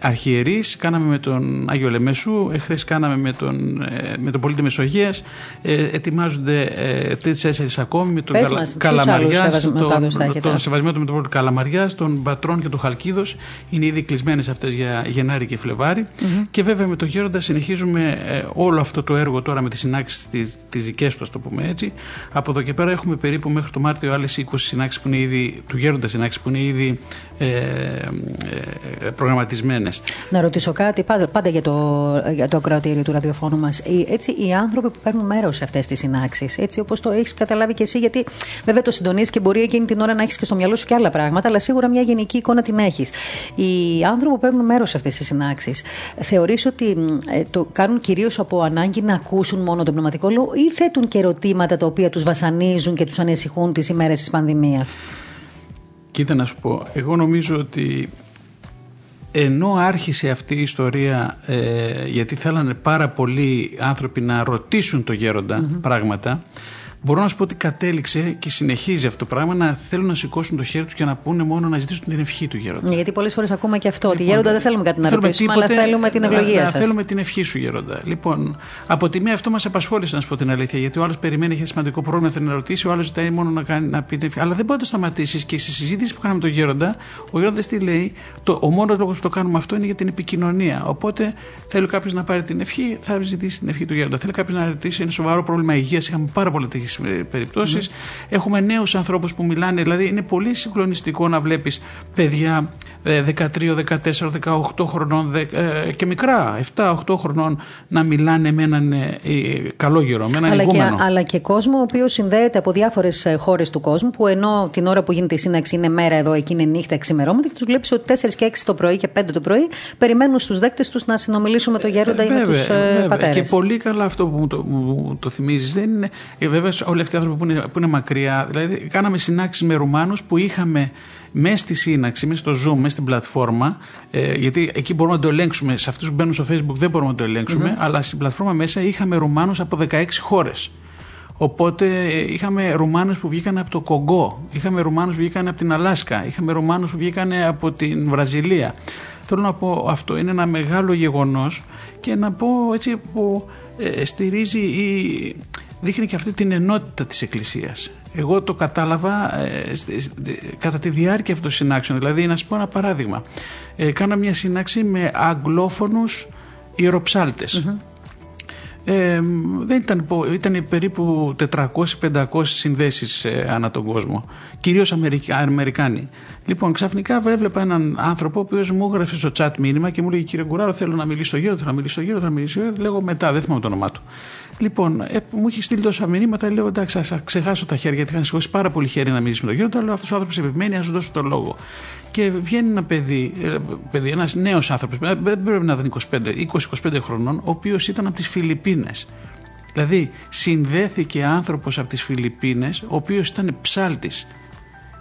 αρχιερείς. Κάναμε με τον Άγιο Λεμεσού εχθές κάναμε με τον, με τον πολίτη Μεσογείας. Ετοιμάζονται ε, τρεις-τέσσερις ακόμη με τον Καλα, Καλαμαριάς τον, τον σεβασμό του με τον πολίτη Καλαμαριάς τον Πατρών και τον Χαλκίδος. Είναι ήδη κλεισμένες αυτές για Γενάρη και Φλεβάρη mm-hmm. και βέβαια με το Γέροντα συνεχίζουμε ε, όλο αυτό το έργο τώρα με τις συνάξεις τις, τις δικές του, ας το πούμε έτσι. Από εδώ και πέρα έχουμε περίπου μέχρι το Μάρτιο άλλες 20 συνάξεις που είναι ήδη, του γέροντα συνάξεις που είναι ήδη ε, ε, προγραμματισμένες. Να ρωτήσω κάτι πάντα, πάντα για, το, για το ακροατήριο του ραδιοφώνου μας. Έτσι, οι άνθρωποι που παίρνουν μέρος σε αυτές τις συνάξεις, έτσι όπως το έχεις καταλάβει και εσύ, γιατί βέβαια το συντονίζεις και μπορεί εκείνη την ώρα να έχεις και στο μυαλό σου και άλλα πράγματα, αλλά σίγουρα μια γενική εικόνα την έχεις. Οι άνθρωποι που παίρνουν μέρος σε αυτές τις συνάξεις, θεωρείς ότι ε, το κάνουν κυρίως από ανάγκη να ακούσουν μόνο τον πνευματικό λόγο ή θέτουν και ερωτήματα τα οποία τους βασανίζουν και τους ανησυχούν τις ημέρες της πανδημίας; Κοίτα να σου πω, εγώ νομίζω ότι ενώ άρχισε αυτή η ιστορία ε, γιατί θέλανε πάρα πολλοί άνθρωποι να ρωτήσουν το γεροντα πράγματα Μπορώ να σου πω ότι κατέληξε και συνεχίζει αυτό το πράγμα να θέλουν να σηκώσουν το χέρι τους και να πούνε μόνο να ζητήσουν την ευχή του γέροντα. Ναι, γιατί πολλές φορές ακούμε και αυτό. ότι γέροντα δεν θέλουμε κάτι να ρωτήσουμε, αλλά θέλουμε την ευλογία σας. Θέλουμε την ευχή σου, γέροντα. Λοιπόν, από τη μία αυτό μας απασχόλησε, να σου πω την αλήθεια, γιατί ο άλλος περιμένει, έχει σημαντικό πρόβλημα, θέλει να ρωτήσει, ο άλλος ζητάει μόνο να, κάνει, να πει την ευχή. Αλλά δεν μπορεί να το σταματήσεις και στη συζήτηση που κάνουμε τον γέροντα, ο γέροντας τι λέει, το, ο μόνος λόγος που το κάνουμε αυτό είναι για την επικοινωνία. Οπότε θέλει κάποιος να πάρει την ευχή, θα ζητήσει την ευχή του γέροντα. Θέλει κάποιος να ρωτήσει, είναι σοβαρό πρόβλημα υγείας, είχαμε πάρα πολλά τέτοιε περιπτώσεις. Mm-hmm. Έχουμε νέους ανθρώπους που μιλάνε, δηλαδή είναι πολύ συγκλονιστικό να βλέπεις παιδιά 13, 14, 18 χρονών ε, και μικρά, 7-8 χρονών να μιλάνε με έναν ε, ε, καλόγερο, με έναν αλλά και, αλλά και κόσμο ο οποίος συνδέεται από διάφορες χώρες του κόσμου που ενώ την ώρα που γίνεται η σύναξη είναι μέρα εδώ, εκεί είναι νύχτα, ξημερώματα και τους βλέπεις ότι 4 και 6 το πρωί και 5 το πρωί περιμένουν στους δέκτες τους να συνομιλήσουν με τον Γέροντα ή με τους πατέρε. Και πολύ καλά αυτό που μου το, μου το θυμίζεις. Δεν είναι. Βέβαια, όλοι αυτοί οι άνθρωποι που είναι, που είναι μακριά, δηλαδή κάναμε συνάξεις με Ρουμάνους που είχαμε μέσα στη σύναξη, μέσα στο Zoom, μέσα στην πλατφόρμα, ε, γιατί εκεί μπορούμε να το ελέγξουμε. Σε αυτούς που μπαίνουν στο Facebook δεν μπορούμε να το ελεγξουμε αλλά στην πλατφόρμα μέσα είχαμε Ρουμάνους από 16 χώρες. Οπότε ε, είχαμε Ρουμάνους που βγήκαν από το Κογκό, είχαμε Ρουμάνους που βγήκαν από την Αλάσκα, είχαμε Ρουμάνους που βγήκαν από την Βραζιλία. Θέλω να πω αυτό είναι ένα μεγάλο γεγονός και να πω έτσι που ε, στηρίζει ή δείχνει και αυτή την ενότητα της Εκκλησίας. Εγώ το κατάλαβα ε, κατά τη διάρκεια αυτών των συνάξεων. Δηλαδή, να σα πω ένα παράδειγμα. Ε, κάνα μια συνάξη με αγγλόφωνους Ε, δεν ήταν, ήταν περίπου 400-500 συνδέσεις ε, ανά τον κόσμο. Κυρίως Αμερικάνοι. Λοιπόν, ξαφνικά έβλεπα έναν άνθρωπο ο οποίος μου έγραφε στο chat μήνυμα και μου λέει: Κύριε Γκουράρο, θέλω να μιλήσω στο γύρο, θέλω να μιλήσω στο γύρο, θέλω να μιλήσω στο γύρο. Λέγω μετά, δεν θυμάμαι το όνομά του. Λοιπόν, ε, μου έχει στείλει τόσα μηνύματα, λέω εντάξει, θα ξεχάσω τα χέρια, γιατί είχαν σηκώσει πάρα πολύ χέρι να μιλήσει με τον γύρο. Αλλά αυτός ο άνθρωπος επιμένει, ας σου δώσω το λόγο. Και βγαίνει ένα παιδί, ε, παιδί ένας νέος άνθρωπος, ε, δεν πρέπει να ήταν 25, 20-25 χρονών, ο οποίος ήταν από τις Φιλιππίνες. Δηλαδή, συνδέθηκε άνθρωπος από τις Φιλιππίνες, ο οποίος ήταν ψάλτης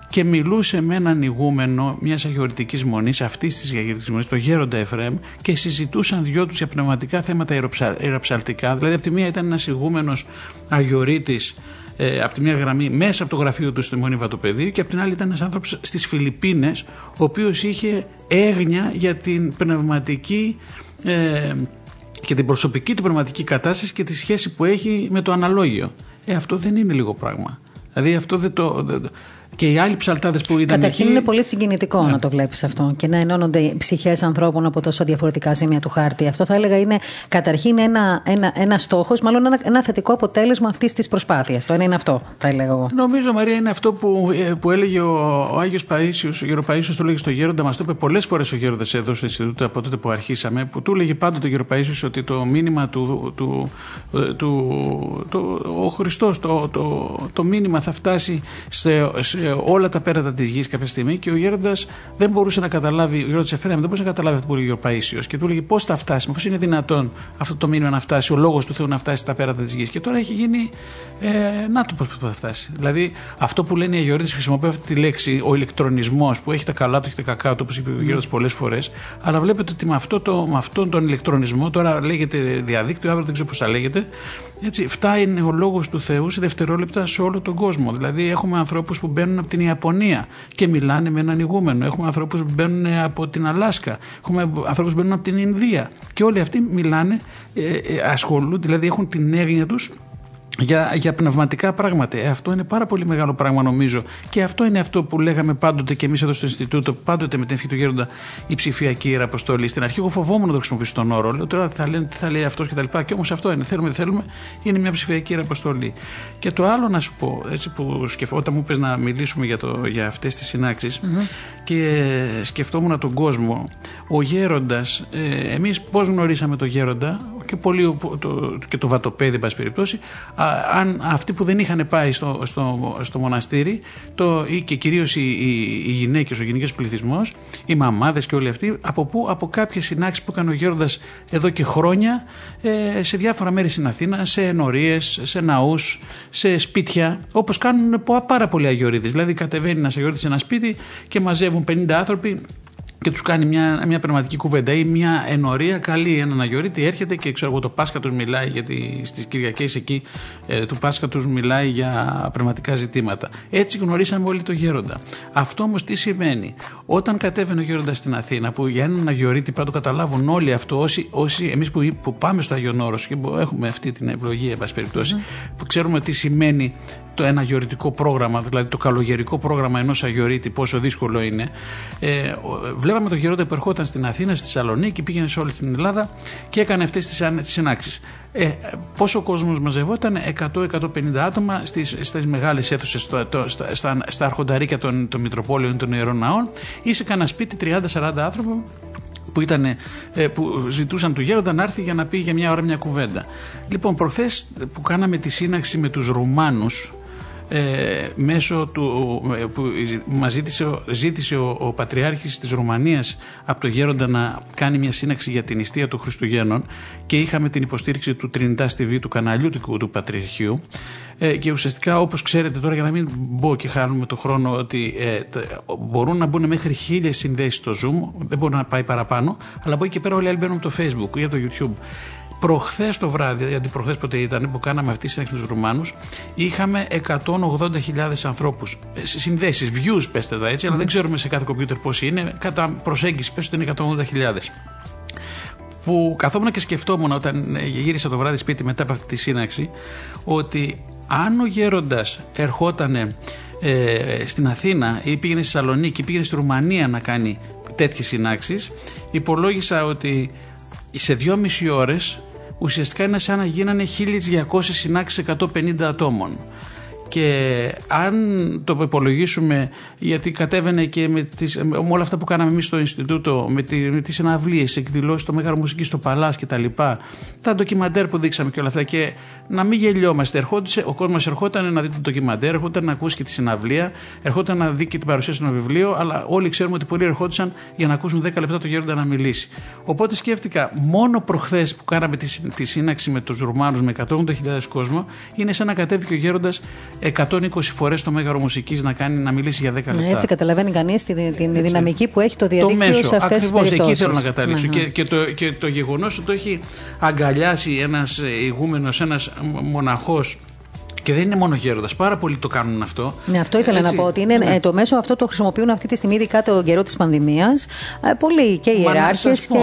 και μιλούσε με έναν ηγούμενο μιας αγιορτικής μονής, αυτής της αγιορτικής μονής, το γέροντα Εφρέμ, και συζητούσαν δυο τους για πνευματικά θέματα αεροψαλτικά. Δηλαδή, από τη μία ήταν ένας ηγούμενος αγιορείτης ε, από τη μία γραμμή μέσα από το γραφείο του στο Μονή Βατοπεδίου και από την άλλη ήταν ένας άνθρωπος στις Φιλιππίνες ο οποίος είχε έγνοια για την πνευματική ε, και την προσωπική του πνευματική κατάσταση και τη σχέση που έχει με το αναλόγιο. Ε, αυτό δεν είναι λίγο πράγμα. Δηλαδή αυτό δεν το, και οι άλλοι ψαλτάδες που ήταν. Καταρχήν εκεί... είναι πολύ συγκινητικό ναι. να το βλέπεις αυτό και να ενώνονται ψυχές ανθρώπων από τόσο διαφορετικά σημεία του χάρτη. Αυτό θα έλεγα είναι καταρχήν ένα, ένα, ένα στόχος, μάλλον ένα, ένα θετικό αποτέλεσμα αυτής της προσπάθειας. Το ένα είναι αυτό, θα έλεγα εγώ. Νομίζω, Μαρία, είναι αυτό που, ε, που έλεγε ο, ο Άγιος Παίσιος, ο Γερο Παίσιος, το έλεγε στο Γέροντα, μας το είπε πολλές φορές ο Γέροντας εδώ στο Ινστιτούτο από τότε που αρχίσαμε, που του έλεγε πάντοτε ο Γερο Παίσιος ότι το μήνυμα του. του, του, του ο Χριστός, το, το, το, μήνυμα θα φτάσει σε, σε όλα τα πέρατα της γης κάποια στιγμή και ο γέροντας δεν μπορούσε να καταλάβει, ο γέροντας Εφρέμ δεν μπορούσε να καταλάβει αυτό που έλεγε ο Παίσιο και του έλεγε πώς θα φτάσει, πώς είναι δυνατόν αυτό το μήνυμα να φτάσει, ο λόγος του Θεού να φτάσει στα πέρατα της γης. Και τώρα έχει γίνει. Ε, να το πώς θα φτάσει. Δηλαδή αυτό που λένε οι αγιορείτες χρησιμοποιούν αυτή τη λέξη, ο ηλεκτρονισμός που έχει τα καλά του, έχει τα κακά του, όπως είπε ο γέροντας πολλές φορές. Αλλά βλέπετε ότι με, αυτό το, με αυτόν τον ηλεκτρονισμό, τώρα λέγεται διαδίκτυο, αύριο δεν ξέρω πώς θα λέγεται, έτσι, φτάνει ο λόγος του Θεού σε δευτερόλεπτα σε όλο τον κόσμο. Δηλαδή έχουμε ανθρώπους που μπαίνουν από την Ιαπωνία και μιλάνε με έναν ηγούμενο. Έχουμε ανθρώπους που μπαίνουν από την Αλάσκα. Έχουμε ανθρώπους που μπαίνουν από την Ινδία. Και όλοι αυτοί μιλάνε, ε, ε, ασχολούνται, δηλαδή έχουν την έγνοια τους για, για πνευματικά πράγματα. Ε, αυτό είναι πάρα πολύ μεγάλο πράγμα νομίζω. Και αυτό είναι αυτό που λέγαμε πάντοτε και εμείς εδώ στο Ινστιτούτο, πάντοτε με την ευχή του Γέροντα, η ψηφιακή ιεραποστολή. Στην αρχή, εγώ φοβόμουν να το χρησιμοποιήσω τον όρο. Λέω τώρα θα λένε τι θα λέει αυτός κτλ. Και, και όμως αυτό είναι. Θέλουμε, θέλουμε, είναι μια ψηφιακή ιεραποστολή. Και το άλλο να σου πω, έτσι που σκεφ... όταν μου είπε να μιλήσουμε για, το, για αυτές τις συνάξεις mm-hmm. και σκεφτόμουν τον κόσμο, ο Γέροντας, ε, εμείς πώς γνωρίσαμε τον Γέροντα, και, πολύ, το, και το βατοπέδι, εν πάση περιπτώσει, αν αυτοί που δεν είχαν πάει στο, στο, στο μοναστήρι, το, ή και κυρίως οι, οι, οι γυναίκες, ο γενικός πληθυσμός, οι μαμάδες και όλοι αυτοί, από πού, από κάποιες συνάξεις που έκανε ο Γέροντα εδώ και χρόνια ε, σε διάφορα μέρη στην Αθήνα, σε ενορίες, σε ναούς, σε σπίτια, όπως κάνουν πάρα πολλοί αγιορείδε. Δηλαδή, κατεβαίνεις ένα αγιορείδη σε ένα σπίτι και μαζεύουν 50 άνθρωποι και τους κάνει μια, μια πνευματική κουβέντα ή μια ενορία καλή. Έναν Αγιορείτης έρχεται και ξέρω εγώ το Πάσχα τους μιλάει, γιατί στις Κυριακές εκεί ε, του Πάσχα τους μιλάει για πνευματικά ζητήματα. Έτσι γνωρίσαμε όλοι το Γέροντα. Αυτό όμως τι σημαίνει; Όταν κατέβαινε ο Γέροντας στην Αθήνα, που για έναν Αγιορείτη πρέπει να το καταλάβουν όλοι αυτό, όσοι, όσοι εμείς που, που πάμε στο Άγιον Όρος και που έχουμε αυτή την ευλογία, εν περιπτώσει, που ξέρουμε τι σημαίνει το ένα αγιορητικό πρόγραμμα, δηλαδή το καλογερικό πρόγραμμα ενός αγιορείτη, πόσο δύσκολο είναι. Ε, βλέπαμε τον Γερόντα που ερχόταν στην Αθήνα, στη Θεσσαλονίκη, πήγαινε σε όλη την Ελλάδα και έκανε αυτές τις συνάξει. Ε, πόσο κόσμος μαζευόταν, 100-150 άτομα στις μεγάλες αίθουσες, στα, στα, αρχονταρίκια των, των Μητροπόλεων των Ιερών Ναών ή σε κανένα σπίτι 30-40 άνθρωποι που, ήταν, ε, που ζητούσαν του γέροντα να έρθει για να πει για μια ώρα μια κουβέντα. Λοιπόν, προχθές που κάναμε τη σύναξη με τους Ρουμάνους ε, μέσω του ε, που μας ζήτησε, ζήτησε ο, ο Πατριάρχης της Ρουμανίας από το Γέροντα να κάνει μια σύναξη για την νηστεία του Χριστουγέννων και είχαμε την υποστήριξη του Τρινιτάς TV του καναλιού του, του Πατριαρχείου. Ε, και ουσιαστικά όπως ξέρετε τώρα για να μην μπω και χάνουμε το χρόνο ότι ε, μπορούν να μπουν μέχρι χίλιες συνδέσεις στο Zoom δεν μπορεί να πάει παραπάνω αλλά από εκεί και πέρα όλοι άλλοι μπαίνουν από το Facebook ή από το YouTube Προχθές το βράδυ, γιατί προχθές ποτέ ήταν που κάναμε αυτή τη συνέχεια τους Ρουμάνους, είχαμε 180.000 ανθρώπους. Ε, Συνδέσεις, views πέστε τα έτσι, αλλά δεν ξέρουμε σε κάθε κομπιούτερ πόσοι είναι. Κατά προσέγγιση, πέστε ότι είναι 180.000 που καθόμουν και σκεφτόμουν όταν ε, γύρισα το βράδυ σπίτι μετά από αυτή τη σύναξη ότι αν ο γέροντας ερχόταν ε, στην Αθήνα ή πήγαινε στη Σαλονίκη ή πήγαινε στη Ρουμανία να κάνει τέτοιες συνάξεις υπολόγισα ότι σε δυόμιση ώρες ουσιαστικά είναι σαν να γίνανε 1200 συνάξεις 150 ατόμων και αν το υπολογίσουμε γιατί κατέβαινε και με, τις, με όλα αυτά που κάναμε εμείς στο Ινστιτούτο με, τη, με τις συναυλίες, εκδηλώσεις, το Μέγαρο Μουσική στο Παλάς και τα λοιπά τα ντοκιμαντέρ που δείξαμε και όλα αυτά και να μην γελιόμαστε ερχόντουσε, ο κόσμος ερχόταν να δει το ντοκιμαντέρ ερχόταν να ακούσει και τη συναυλία ερχόταν να δει και την παρουσίαση στο βιβλίο αλλά όλοι ξέρουμε ότι πολλοί ερχόντουσαν για να ακούσουν 10 λεπτά το γέροντα να μιλήσει. Οπότε σκέφτηκα μόνο προχθές που κάναμε τη, τη σύναξη με τους Ρουμάνους με 180.000 κόσμο είναι σαν να κατέβει και ο γέροντας 120 φορές το μέγαρο μουσικής να κάνει να μιλήσει για 10 λεπτά. Έτσι καταλαβαίνει κανείς την, την δυναμική που έχει το διαδίκτυο το σε αυτές τις περιπτώσει. Εκεί θέλω να καταλήξω. Ναι, ναι. Και, και το, και το γεγονός ότι το έχει αγκαλιάσει ένας ηγούμενος, ένας μοναχός και δεν είναι μόνο γέροντας. Πάρα πολλοί το κάνουν αυτό. Ναι, αυτό ήθελα Έτσι. να πω. Ότι είναι, ναι. το μέσο αυτό το χρησιμοποιούν αυτή τη στιγμή, ειδικά το καιρό της πανδημίας. Ε, πολλοί και οι ιεράρχες και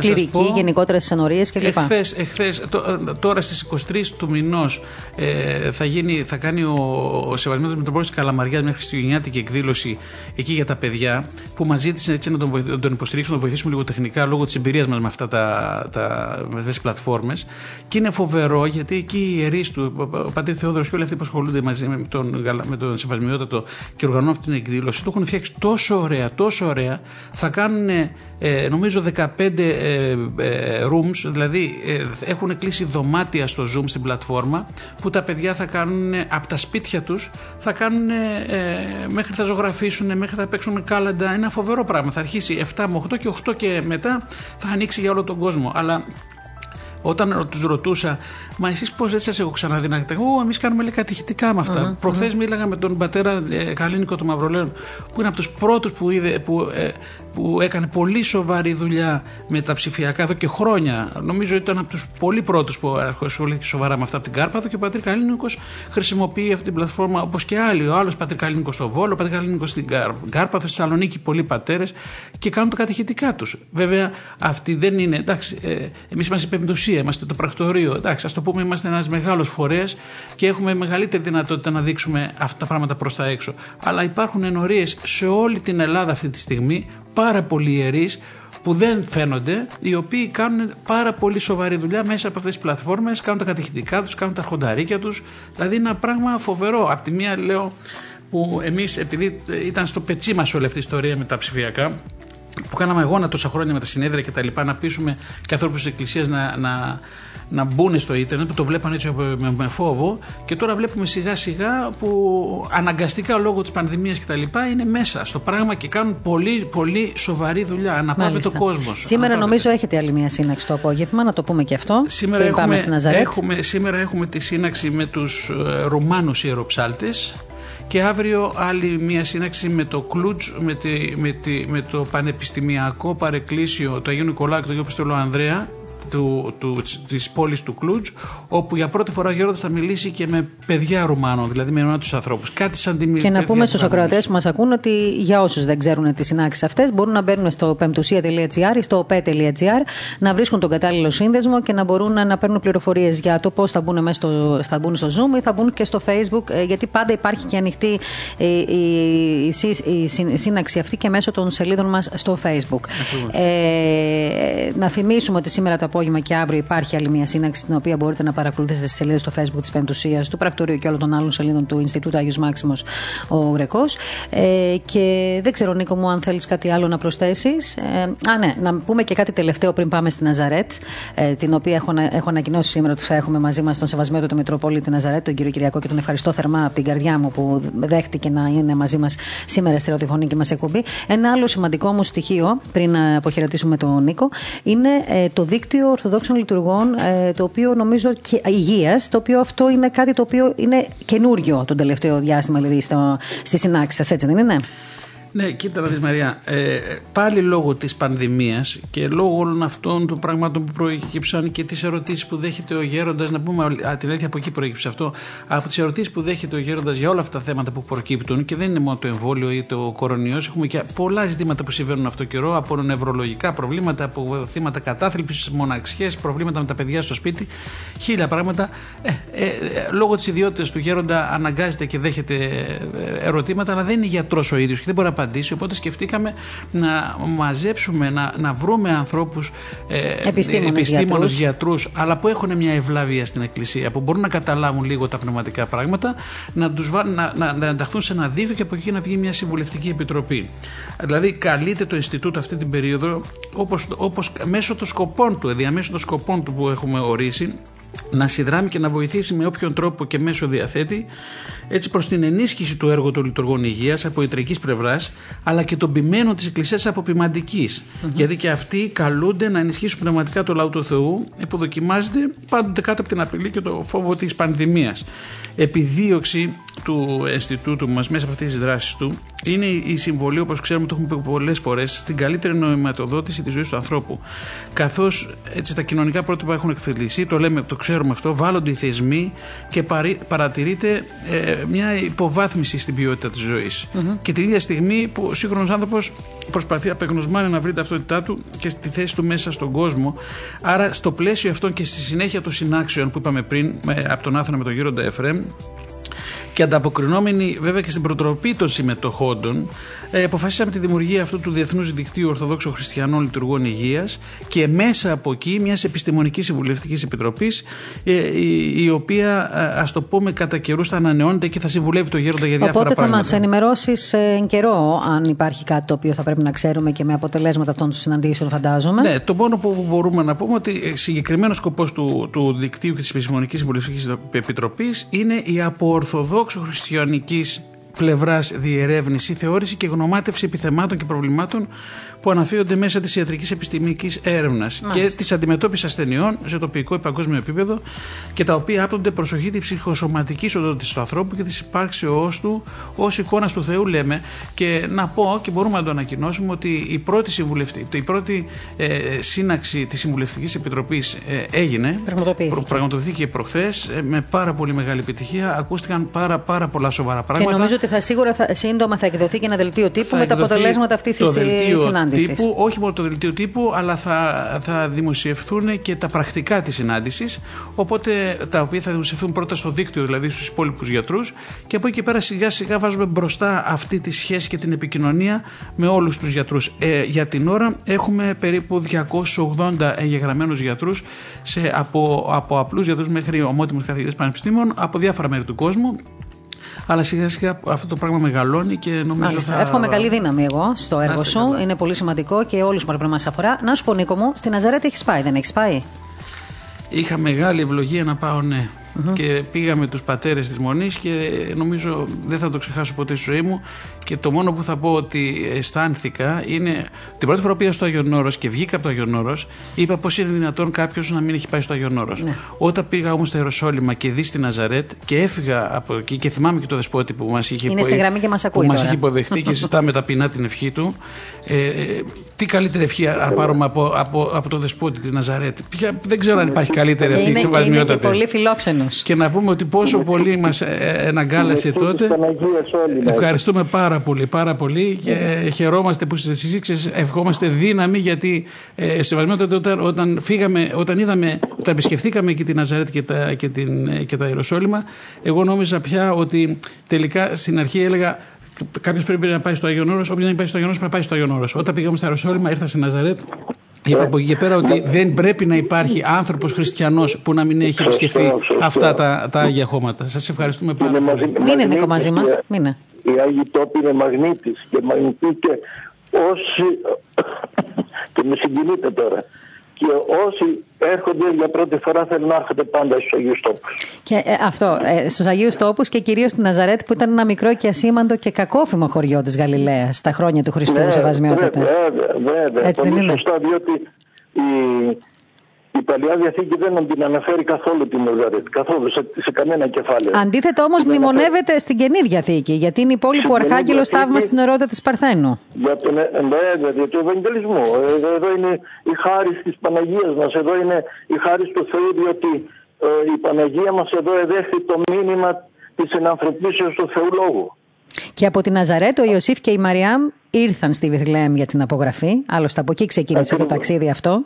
κληρικοί, γενικότερα στις ενορίε κλπ. Εχθές, εχθές, τώρα στις 23 του μηνός ε, θα, θα κάνει ο, ο Σεβασμένο Μητροπόλης Καλαμαριάς μια χριστουγεννιάτικη εκδήλωση εκεί για τα παιδιά που μας ζήτησε έτσι να τον, βοηθ, τον υποστηρίξουμε, να τον βοηθήσουμε λίγο τεχνικά λόγω της εμπειρίας μας με αυτά τα, τα, τα πλατφόρμες. Και είναι φοβερό γιατί εκεί οι ιερείς του, πατήρ Θεόδωρος και όλοι αυτοί που ασχολούνται μαζί με τον, με τον Σεβασμιότατο και οργανώνουν αυτή την εκδήλωση, το έχουν φτιάξει τόσο ωραία, τόσο ωραία. Θα κάνουν ε, νομίζω 15 ε, ε, rooms, δηλαδή ε, έχουν κλείσει δωμάτια στο Zoom στην πλατφόρμα που τα παιδιά θα κάνουν από τα σπίτια τους, θα κάνουν μέχρι θα ζωγραφίσουν, μέχρι θα παίξουν κάλαντα. Ένα φοβερό πράγμα. Θα αρχίσει 7 με 8 και 8 και μετά θα ανοίξει για όλο τον κόσμο. Αλλά όταν τους ρωτούσα, Μα εσείς πώς δεν σας έχω ξαναδεί να Εγώ, εμείς κάνουμε λέει, κατηχητικά με αυτά. Mm-hmm. Προχθές μίλαγα με τον πατέρα ε, Καλίνικο του Μαυρολέων, που είναι από τους πρώτους που, είδε, που, ε, που έκανε πολύ σοβαρή δουλειά με τα ψηφιακά εδώ και χρόνια. Νομίζω ήταν από τους πολύ πρώτους που ασχολήθηκε σοβαρά με αυτά από την Κάρπαθο και ο πατήρ Καλίνικος χρησιμοποιεί αυτή την πλατφόρμα όπως και άλλοι. Ο άλλος πατήρ Καλίνικος στο Βόλο, ο πατήρ Καλίνικος στην Κάρπαθο, στη Θεσσαλονίκη, πολλοί πατέρες και κάνουν το κατηχητικά τους. Βέβαια, αυτή δεν είναι. Εντάξει, ε, εμείς είμαστε πεμπτουσία, είμαστε το πρακτορείο. Εντάξει, ας το πούμε, είμαστε ένας μεγάλος φορέας και έχουμε μεγαλύτερη δυνατότητα να δείξουμε αυτά τα πράγματα προς τα έξω. Αλλά υπάρχουν ενορίες σε όλη την Ελλάδα αυτή τη στιγμή, πάρα πολλοί ιερείς που δεν φαίνονται, οι οποίοι κάνουν πάρα πολύ σοβαρή δουλειά μέσα από αυτές τις πλατφόρμες, κάνουν τα κατηχητικά τους, κάνουν τα αρχονταρίκια τους. Δηλαδή είναι ένα πράγμα φοβερό. Απ' τη μία λέω που εμείς, επειδή ήταν στο πετσί μας όλη αυτή η ιστορία με τα ψηφιακά, που κάναμε αγώνα τόσα χρόνια με τα συνέδρια και τα λοιπά, να πείσουμε και ανθρώπους της Εκκλησίας να, να, να μπουν στο ίντερνετ που το βλέπαν έτσι με, με φόβο. Και τώρα βλέπουμε σιγά σιγά που αναγκαστικά λόγω της πανδημίας και τα λοιπά είναι μέσα στο πράγμα και κάνουν πολύ πολύ σοβαρή δουλειά. Αναπαύεται το κόσμος. Σήμερα νομίζω έχετε άλλη μια σύναξη το απόγευμα να το πούμε και αυτό. Σήμερα έχουμε, έχουμε, σήμερα έχουμε τη σύναξη με τους ε, Ρουμάνους ιεροψάλτες και αύριο άλλη μία σύναξη με το Κλούτζ, με, με, με το Πανεπιστημιακό Παρεκκλήσιο του Αγίου Νικολάου και του Αγίου Πιστολού Ανδρέα του, του, της πόλης του Κλούτζ όπου για πρώτη φορά ο Γέροντας θα μιλήσει και με παιδιά Ρουμάνων, δηλαδή με ένα τους ανθρώπους. Κάτι σαν τη Και να πούμε στους ακροατές που μας ακούν ότι για όσους δεν ξέρουν τις συνάξεις αυτές μπορούν να μπαίνουν στο πεμπτουσία.gr ή στο op.gr να βρίσκουν τον κατάλληλο σύνδεσμο και να μπορούν να, να παίρνουν πληροφορίες για το πώς θα μπουν, μέσα στο, θα μπουν στο Zoom ή θα μπουν και στο Facebook ε, γιατί πάντα υπάρχει και ανοιχτή η, η, η, η σύναξη αυτή και μέσω των σελίδων μας στο Facebook. Ε, να θυμίσουμε ότι σήμερα το απόγευμα και αύριο υπάρχει άλλη μια σύναξη την οποία μπορείτε να παρακολουθήσετε στι σελίδες στο Facebook της Πεντουσίας, του Πρακτορείου και όλων των άλλων σελίδων του Ινστιτούτου Άγιος Μάξιμος ο Γρεκός. Ε, και δεν ξέρω, Νίκο μου, αν θέλεις κάτι άλλο να προσθέσεις. Ε, α, ναι, να πούμε και κάτι τελευταίο πριν πάμε στη Ναζαρέτ, ε, την οποία έχω, έχω ανακοινώσει σήμερα ότι θα έχουμε μαζί μας τον Σεβασμένο του Μητροπολίτη Ναζαρέτ, τον κύριο Κυριακό, και τον ευχαριστώ θερμά από την καρδιά μου που δέχτηκε να είναι μαζί μας σήμερα στη ραδιοφωνική μας εκπομπή. Ένα άλλο σημαντικό μου στοιχείο, πριν αποχαιρετήσουμε τον Νίκο, είναι ε, το δίκτυο Ορθοδόξων Λειτουργών, ε, το οποίο νομίζω και υγείας, το οποίο αυτό είναι κάτι το οποίο είναι καινούριο τον τελευταίο διάστημα, δηλαδή στη συνάξη σας, έτσι δεν είναι; Ναι, κοίτα να δεις Μαρία, ε, πάλι λόγω της πανδημίας και λόγω όλων αυτών των πραγμάτων που προέκυψαν και τις ερωτήσεις που δέχεται ο γέροντας, να πούμε α, την αλήθεια από εκεί προέκυψε αυτό, από τις ερωτήσεις που δέχεται ο γέροντας για όλα αυτά τα θέματα που προκύπτουν και δεν είναι μόνο το εμβόλιο ή το κορονοϊός, έχουμε και πολλά ζητήματα που συμβαίνουν αυτό καιρό, από νευρολογικά προβλήματα, από θύματα κατάθλιψης, μοναξιές, προβλήματα με τα παιδιά στο σπίτι, χίλια πράγματα. Ε, ε, ε λόγω της ιδιότητας του γέροντα αναγκάζεται και δέχεται ε, ερωτήματα, αλλά δεν είναι γιατρός ο ίδιος και δεν μπορεί να απαντήσει. Οπότε σκεφτήκαμε να μαζέψουμε, να, να βρούμε ανθρώπους ε, επιστήμονες γιατρούς, αλλά που έχουν μια ευλάβεια στην Εκκλησία, που μπορούν να καταλάβουν λίγο τα πνευματικά πράγματα, να, τους, να, να, να ενταχθούν σε ένα δίκτυο και από εκεί να βγει μια συμβουλευτική επιτροπή. Δηλαδή, καλείται το Ινστιτούτο αυτή την περίοδο, όπως, όπως μέσω των σκοπών του, διαμέσω των σκοπών του που έχουμε ορίσει, να συνδράμει και να βοηθήσει με όποιον τρόπο και μέσο διαθέτει έτσι προς την ενίσχυση του έργου των λειτουργών υγείας από ιτρικής πλευράς αλλά και των ποιμένων της Εκκλησίας από ποιμαντικής mm-hmm. γιατί και αυτοί καλούνται να ενισχύσουν πνευματικά το λαό του Θεού που δοκιμάζεται πάντοτε κάτω από την απειλή και το φόβο της πανδημίας επιδίωξη του Ινστιτούτου μας μέσα από αυτές τις δράσεις του είναι η συμβολή, όπως ξέρουμε, το έχουμε πει πολλές φορές, στην καλύτερη νοηματοδότηση της ζωής του ανθρώπου. Καθώς έτσι, τα κοινωνικά πρότυπα έχουν εκφυλιστεί, το λέμε, το ξέρουμε αυτό, βάλλονται οι θεσμοί και παρατηρείται ε, μια υποβάθμιση στην ποιότητα της ζωής. Και την ίδια στιγμή που ο σύγχρονος άνθρωπος προσπαθεί απεγνωσμένα να βρει ταυτότητά του και στη θέση του μέσα στον κόσμο. Άρα, στο πλαίσιο αυτό και στη συνέχεια των συνάξεων που είπαμε πριν, από τον Άθωνα με τον Γύροντα Εφρέμ, και ανταποκρινόμενοι βέβαια και στην προτροπή των συμμετοχόντων, ε, αποφασίσαμε τη δημιουργία αυτού του Διεθνούς Δικτύου Ορθοδόξων Χριστιανών Λειτουργών Υγείας και μέσα από εκεί μιας επιστημονικής συμβουλευτικής επιτροπής, ε, η, η, οποία, ε, ας το πούμε, κατά καιρούς θα ανανεώνεται και θα συμβουλεύει το γέροντα για διάφορα Οπότε πράγματα. Οπότε θα μας ενημερώσεις ε, εν καιρό, αν υπάρχει κάτι το οποίο θα πρέπει να ξέρουμε και με αποτελέσματα αυτών των συναντήσεων, φαντάζομαι. Ναι, το μόνο που μπορούμε να πούμε ότι συγκεκριμένος σκοπός του, του δικτύου και της επιστημονικής συμβουλευτικής επιτροπής είναι η αποορθοδόξο χριστιανικής πλευράς διερεύνηση, θεώρηση και γνωμάτευση επιθεμάτων και προβλημάτων που αναφύονται μέσα της ιατρικής επιστημικής έρευνας και της αντιμετώπισης ασθενειών σε τοπικό ή παγκόσμιο επίπεδο και τα οποία άπτονται προσοχή της ψυχοσωματικής οντότητας του ανθρώπου και της υπάρξεώς του ως εικόνας του Θεού, λέμε. Και να πω και μπορούμε να το ανακοινώσουμε ότι η πρώτη, συμβουλευτή, η πρώτη ε, σύναξη της Συμβουλευτικής Επιτροπής ε, έγινε. Πραγματοποιήθηκε. Πραγματοποιήθηκε προχθές ε, με πάρα πολύ μεγάλη επιτυχία. Ακούστηκαν πάρα, πάρα πολλά σοβαρά πράγματα. Και νομίζω ότι θα σίγουρα θα, σύντομα θα εκδοθεί και ένα δελτίο τύπου με τα αποτελέσματα αυτής της συνάντησης τύπου, όχι μόνο το δελτίο τύπου, αλλά θα, θα δημοσιευθούν και τα πρακτικά της συνάντησης. Οπότε τα οποία θα δημοσιευθούν πρώτα στο δίκτυο, δηλαδή στους υπόλοιπους γιατρούς. Και από εκεί και πέρα σιγά σιγά βάζουμε μπροστά αυτή τη σχέση και την επικοινωνία με όλους τους γιατρούς. Ε, για την ώρα έχουμε περίπου 280 εγγεγραμμένους γιατρούς από, από απλούς γιατρούς μέχρι ομότιμους καθηγητές πανεπιστήμων από διάφορα μέρη του κόσμου Αλλά σιγά σιγά αυτό το πράγμα μεγαλώνει και νομίζω Μάλιστα. θα. Εύχομαι καλή δύναμη εγώ στο έργο είστε σου. καλά. Είναι πολύ σημαντικό και όλους που πρέπει να μας αφορά. Να σου πω, Νίκο μου, στην Ναζαρέτη έχεις πάει, δεν έχεις πάει; Είχα μεγάλη ευλογία να πάω ναι. Και πήγα με τους πατέρες της Μονής και νομίζω δεν θα το ξεχάσω ποτέ στη ζωή μου και το μόνο που θα πω ότι αισθάνθηκα είναι την πρώτη φορά που πήγα στο Άγιον Όρος και βγήκα από το Άγιον Όρος είπα πως είναι δυνατόν κάποιος να μην έχει πάει στο Άγιον Όρος. Όταν πήγα όμως στο Ιεροσόλυμα και δεις στη Ναζαρέτ και έφυγα από εκεί και θυμάμαι και το δεσπότη που μας είχε, Είναι υπο- στη γραμμή και μας ακούει που μας τώρα. είχε υποδεχτεί και συζητάμε ταπεινά την ευχή του. Ε, ε, τι καλύτερη ευχή αν πάρουμε από, από, από το δεσπότη της Ναζαρέτ; Ποια- δεν ξέρω αν υπάρχει καλύτερη Και αυτή είναι, και είναι και σεβασμιότατη. πολύ φιλόξενος. Και να πούμε ότι πόσο πολύ μας ε, εναγκάλασε Ευχή της τότε. Παναγίας όλοι μας. Ευχαριστούμε πάρα πολύ, πάρα πολύ και χαιρόμαστε που είστε εσείς. Ξέρεις, Ευχόμαστε δύναμη γιατί ε, σεβασμιότατα όταν, όταν φύγαμε, όταν είδαμε, όταν επισκεφθήκαμε και την Ναζαρέτ και τα, και, την, ε, και τα Ιεροσόλυμα, εγώ νόμιζα πια ότι τελικά στην αρχή έλεγα Κάποιος πρέπει να πάει στο Άγιον Όρος, όποιος δεν πάει στο Άγιον Όρος πρέπει να πάει στο Άγιον Όρος. Όταν πήγαμε στα Ιεροσόλυμα, ήρθα στη Ναζαρέτ Είπα από εκεί και πέρα ότι δεν πρέπει να υπάρχει άνθρωπος χριστιανός που να μην έχει επισκεφθεί Σωστό, σωστό. αυτά τα, τα άγια χώματα. Σας ευχαριστούμε πάρα Είναι πολύ. μαζί- Μείνε Νίκο μαγνήτης μαζί μας. και- Μείνε. Οι Άγιοι Τόποι είναι μαγνήτης και μαγνητή και όσοι και με συγκινείτε τώρα και όσοι έρχονται για πρώτη φορά θέλουν να έρχονται πάντα στους Αγίους Τόπους. Και ε, αυτό, ε, στους Αγίους Τόπους και κυρίως στη Ναζαρέτ που ήταν ένα μικρό και ασήμαντο και κακόφημο χωριό της Γαλιλαίας στα χρόνια του Χριστού, σεβασμιότατα. Ναι, βέβαια, βέβαια. Έτσι δεν Πολύ είναι; σωστά, διότι η, η Παλιά Διαθήκη δεν την αναφέρει καθόλου την Ναζαρέτ, καθόλου σε, σε κανένα κεφάλαιο. Αντίθετα όμως Την αναφέρει. μνημονεύεται στην καινή διαθήκη, γιατί είναι η πόλη που ο Στην Καινή Αρχάγγελος Διαθήκη- θαύμασε την ορότητα της Παρθένου. Για τον, ε, βέβαια, για τον Ευαγγελισμό. Εδώ, εδώ είναι η χάρη της Παναγίας μας, εδώ είναι η χάρη του Θεού, διότι ε, η Παναγία μας εδώ εδέχθη το μήνυμα της ενανθρωπίσεως του Θεού Λόγου. Και από την Ναζαρέτ ο Ιωσήφ και η Μαριάμ ήρθαν στη Βιθλεέμ για την απογραφή. Άλλωστε από εκεί ξεκίνησε το Ακριβώς. ταξίδι αυτό.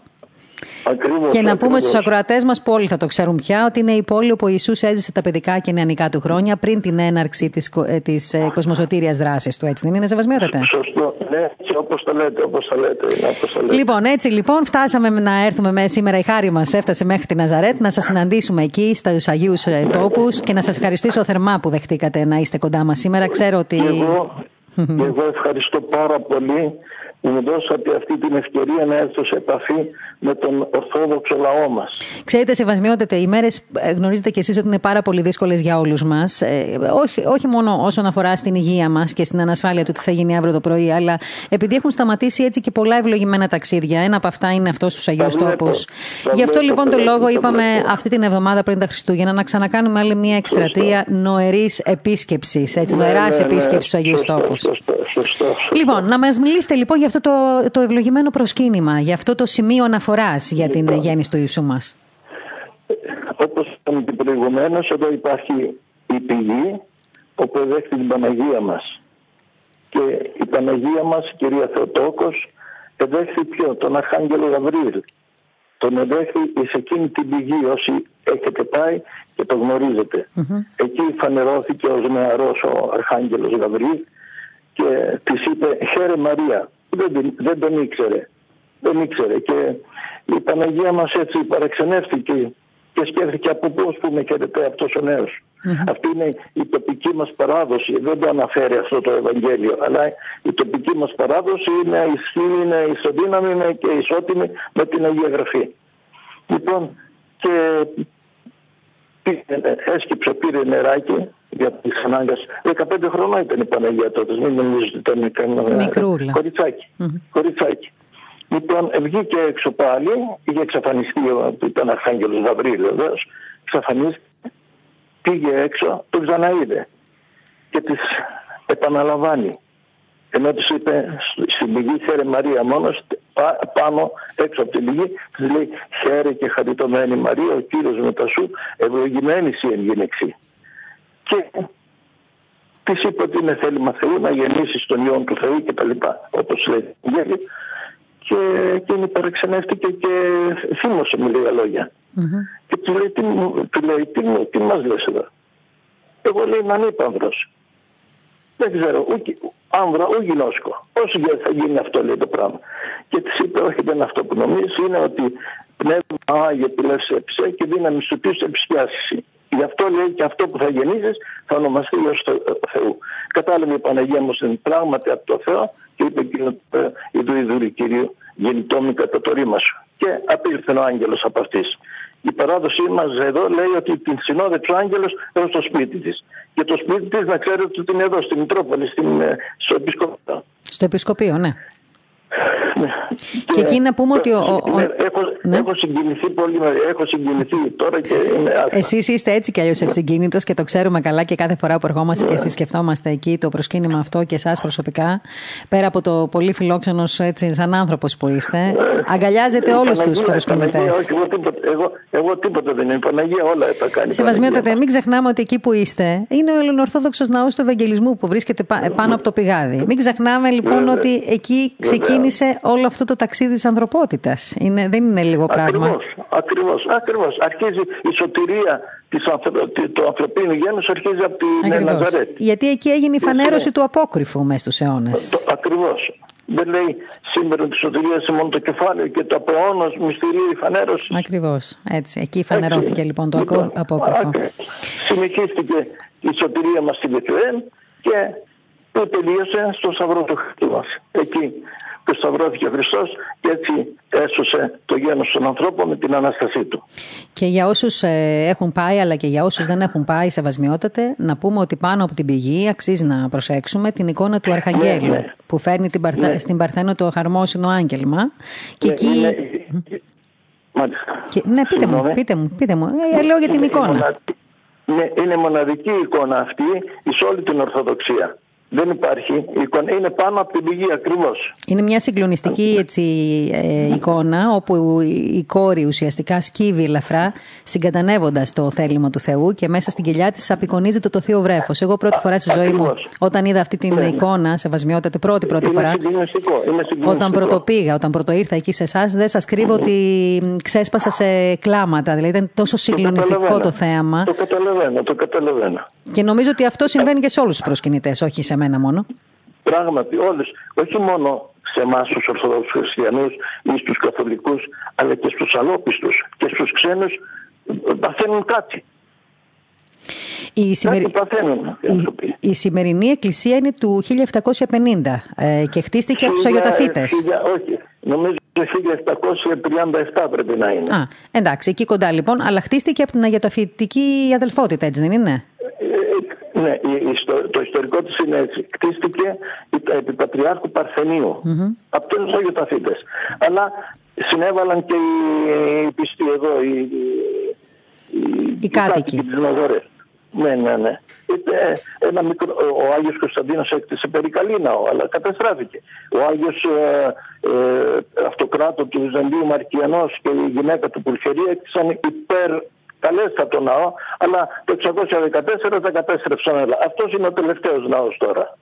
Ακριβώς, Και να πούμε ακριβώς. στου ακροατές μας που όλοι θα το ξέρουν πια ότι είναι η πόλη όπου ο Ιησούς έζησε τα παιδικά και νεανικά του χρόνια πριν την έναρξη της της, ε, κοσμοσωτήρια δράσης του. Έτσι δεν είναι, Σεβασμιότατε; Σωστό. Ναι, έτσι όπως το λέτε, όπως το λέτε. Είναι όπως το λέτε. Λοιπόν, έτσι λοιπόν, φτάσαμε να έρθουμε με σήμερα. Η χάρη μας έφτασε μέχρι την Ναζαρέτ να σας συναντήσουμε εκεί στους Αγίους Τόπους και να σας ευχαριστήσω θερμά που δεχτήκατε να είστε κοντά μας σήμερα. Ξέρω ότι. Και εγώ, και εγώ ευχαριστώ πάρα πολύ που μου δώσατε αυτή την ευκαιρία να έρθω σε επαφή με τον Ορθόδοξο λαό μας. Ξέρετε, σεβασμιότατε, οι μέρες γνωρίζετε κι εσείς ότι είναι πάρα πολύ δύσκολες για όλους μας. όχι, όχι μόνο όσον αφορά στην υγεία μας και στην ανασφάλεια του τι θα γίνει αύριο το πρωί, αλλά επειδή έχουν σταματήσει έτσι και πολλά ευλογημένα ταξίδια. Ένα από αυτά είναι αυτός στου Αγίου βλέπω. Τόπους. Τα Γι' αυτό βλέπω, λοιπόν το τα λόγο βλέπω, τα είπαμε βλέπω. αυτή την εβδομάδα πριν τα Χριστούγεννα να ξανακάνουμε άλλη μια εκστρατεία νοερής επίσκεψης. Έτσι, νοεράς Ναι, ναι, ναι. επίσκεψης στου Αγίου Σωστό, Τόπους. σωστό, σωστό, σωστό. Λοιπόν, να μας μιλήσετε λοιπόν για αυτό το, το ευλογημένο προσκύνημα, για αυτό το σημείο αναφοράς για την Λοιπόν. γέννηση του Ιησού μας. Όπως είπαμε και προηγουμένως, εδώ υπάρχει η πηγή όπου εδέχθη την Παναγία μας. Και η Παναγία μας, η κυρία Θεοτόκος, εδέχθη ποιο, τον Αρχάγγελο Γαβρίλ. Τον εδέχθη σε εκείνη την πηγή όσοι έχετε πάει και το γνωριζετε Εκεί φανερώθηκε ως νεαρός ο Αρχάγγελος Γαβρίλ και της είπε «Χαίρε Μαρία». Δεν, την- δεν τον ήξερε. Δεν ήξερε και η Παναγία μας έτσι παραξενεύτηκε και σκέφτηκε από πώς που με χαιρετάει αυτός ο νεος Αυτή είναι η τοπική μας παράδοση. Δεν το αναφέρει αυτό το Ευαγγέλιο, αλλά η τοπική μας παράδοση είναι ισχύει, είναι ισοδύναμη είναι και ισότιμη με την Αγία Γραφή. Λοιπόν, και πήγε, έσκυψε, πήρε νεράκι για τις ανάγκες. 15 χρονών ήταν η Παναγία τότε, μην νομίζετε ότι ήταν κανένα Μικρούλα. κοριτσάκι. κοριτσάκι. Λοιπόν, βγήκε έξω πάλι, είχε εξαφανιστεί, ο- που ήταν Αρχάγγελος Γαβρίλ βεβαίως, εξαφανίστηκε, πήγε έξω, το ξαναείδε και της επαναλαμβάνει. Ενώ της είπε στην πηγή χαίρε Μαρία μόνος πά- πάνω έξω από την πηγή της λέει χαίρε και χαριτωμένη Μαρία ο Κύριος μετά σου ευλογημένης η εν γυναιξή. Και της είπε ότι είναι θέλημα Θεού να γεννήσεις τον Υιόν του Θεού και τα λοιπά όπως λέει η Ευαγγέλιο. Και εκείνη παραξενεύτηκε και θύμωσε με λίγα λόγια. Και του λέει, τι, μου- του λέει, τι, μου- τι μας λες εδώ; Εγώ λέει να είναι ύπανδρος. Δεν ξέρω, ούτε άνδρα, ούτε γινώσκο. Όσο και θα γίνει αυτό λέει το πράγμα. Και της είπε, όχι δεν είναι αυτό που νομίζεις, είναι ότι πνεύμα Άγιο επιλεύσει ψέ και δύναμη σου πίσω επισκιάσει. Γι' αυτό λέει και αυτό που θα γεννήσεις θα ονομαστεί ως Θεού. Κατάλαβε η Παναγία μου είναι πράγματι από το Θεό και είπε εκείνο η Ιδουρή Κυρίου γεννητό μου κατά το ρήμα σου. Και απήλθε ο άγγελος από αυτής. Η παράδοσή μας εδώ λέει ότι την συνόδεψε ο άγγελος έως το σπίτι της. Και το σπίτι της να ξέρετε ότι είναι εδώ, στη Μητρόπολη, στην, ε, στο Επισκοπείο. Στο Επισκοπείο, ναι. Ναι. Και εκεί να πούμε ότι. Ο, ο, ναι, έχω, ναι. έχω συγκινηθεί πολύ. Έχω συγκινηθεί τώρα και είναι Εσείς είστε έτσι κι αλλιώς ευσυγκίνητος και το ξέρουμε καλά και κάθε φορά που ερχόμαστε και επισκεφτόμαστε εκεί το προσκύνημα αυτό και εσάς προσωπικά, πέρα από το πολύ φιλόξενος έτσι, σαν άνθρωπος που είστε, ναι. αγκαλιάζετε όλους τους προσκυνητές. Εγώ, εγώ, εγώ τίποτα δεν είναι. Η Παναγία όλα τα κάνει. Σεβασμιότατε, μην ξεχνάμε ότι εκεί που είστε είναι ο Ελληνοορθόδοξος Ναός του Ευαγγελισμού που βρίσκεται πάνω από το πηγάδι. Μην ξεχνάμε λοιπόν ότι εκεί ξεκίνησε όλο αυτό το ταξίδι της ανθρωπότητας. δεν είναι λίγο πράγμα. Ακριβώς, ακριβώς. Αρχίζει η σωτηρία της του ανθρωπίνου γένους, αρχίζει από την Ναζαρέτ. Γιατί εκεί έγινε η φανέρωση του απόκρυφου μέσα στους αιώνες. Ακριβώς. Δεν λέει σήμερα τη σωτηρία σε μόνο το κεφάλαιο και το απεώνο μυστηρίου η φανέρωση. Ακριβώς. Έτσι. Εκεί φανερώθηκε λοιπόν το λοιπόν, απόκρυφο. Συνεχίστηκε η σωτηρία μας στη Βεθλεέμ και τελείωσε στο Σταυρό του Χριστού μας. Εκεί που σταυρώθηκε ο Χριστός και έτσι έσωσε το γένος των ανθρώπων με την Ανάστασή του. Και για όσους ε, έχουν πάει αλλά και για όσους δεν έχουν πάει σεβασμιότατε να πούμε ότι πάνω από την πηγή αξίζει να προσέξουμε την εικόνα του Αρχαγγέλου ναι, ναι. που φέρνει την Παρθέ, ναι. στην Παρθένο το χαρμόσυνο άγγελμα και εκεί... Και, ναι, πείτε μου, πείτε μου, πείτε μου. Ε, λέω για την εικόνα. Είναι, είναι μοναδική εικόνα αυτή εις όλη την Ορθοδοξία. Δεν υπάρχει εικόνα. Είναι πάνω από την πηγή ακριβώς. Είναι μια συγκλονιστική έτσι, ε, εικόνα όπου η κόρη ουσιαστικά σκύβει ελαφρά συγκατανεύοντας το θέλημα του Θεού και μέσα στην κοιλιά της απεικονίζεται το θείο βρέφος. Εγώ πρώτη φορά στη ζωή μου, όταν είδα αυτή την ναι. εικόνα, σε βασμιότητα, πρώτη πρώτη φορά. Είναι όταν πρωτοπήγα, όταν πρωτοήρθα εκεί σε εσάς, δεν σας κρύβω ότι ξέσπασα σε κλάματα. Δηλαδή ήταν τόσο συγκλονιστικό το, θέαμα. Το καταλαβαίνω, το καταλαβαίνω. Και νομίζω ότι αυτό συμβαίνει και σε όλους τους προσκυνητές, όχι σε μένα μόνο. Πράγματι, όλες, όχι μόνο σε εμάς τους Ορθόδοξους Χριστιανούς ή στους Καθολικούς, αλλά και στους αλόπιστους και στους ξένους παθαίνουν κάτι. Η, σημερι... η, η, σημερινή εκκλησία είναι του 1750 ε, και χτίστηκε από τους Αγιοταφίτες. Όχι, νομίζω 1737 πρέπει να είναι. Α, εντάξει, εκεί κοντά λοιπόν, αλλά χτίστηκε από την Αγιοταφητική αδελφότητα, έτσι δεν είναι; Ναι, το ιστορικό της είναι έτσι. Κτίστηκε επί Πατριάρχου Παρθενίου. Mm-hmm. Από τους Αγιοταθήτες. Αλλά συνέβαλαν και οι πιστοί εδώ, οι, οι, οι κάτοικοι της Ναζωρές. Ναι, ναι, ναι. Ένα μικρό, ο Άγιος Κωνσταντίνος έκτισε περικαλή ναό, αλλά καταστράφηκε. Ο Άγιος ε, ε, Αυτοκράτο του Βυζαντίου Μαρκιανός και η γυναίκα του Πουλχερία έκτισαν υπέρ καλέστατο ναό, αλλά το 614 τα κατέστρεψαν όλα. Αυτός είναι ο τελευταίος ναός τώρα.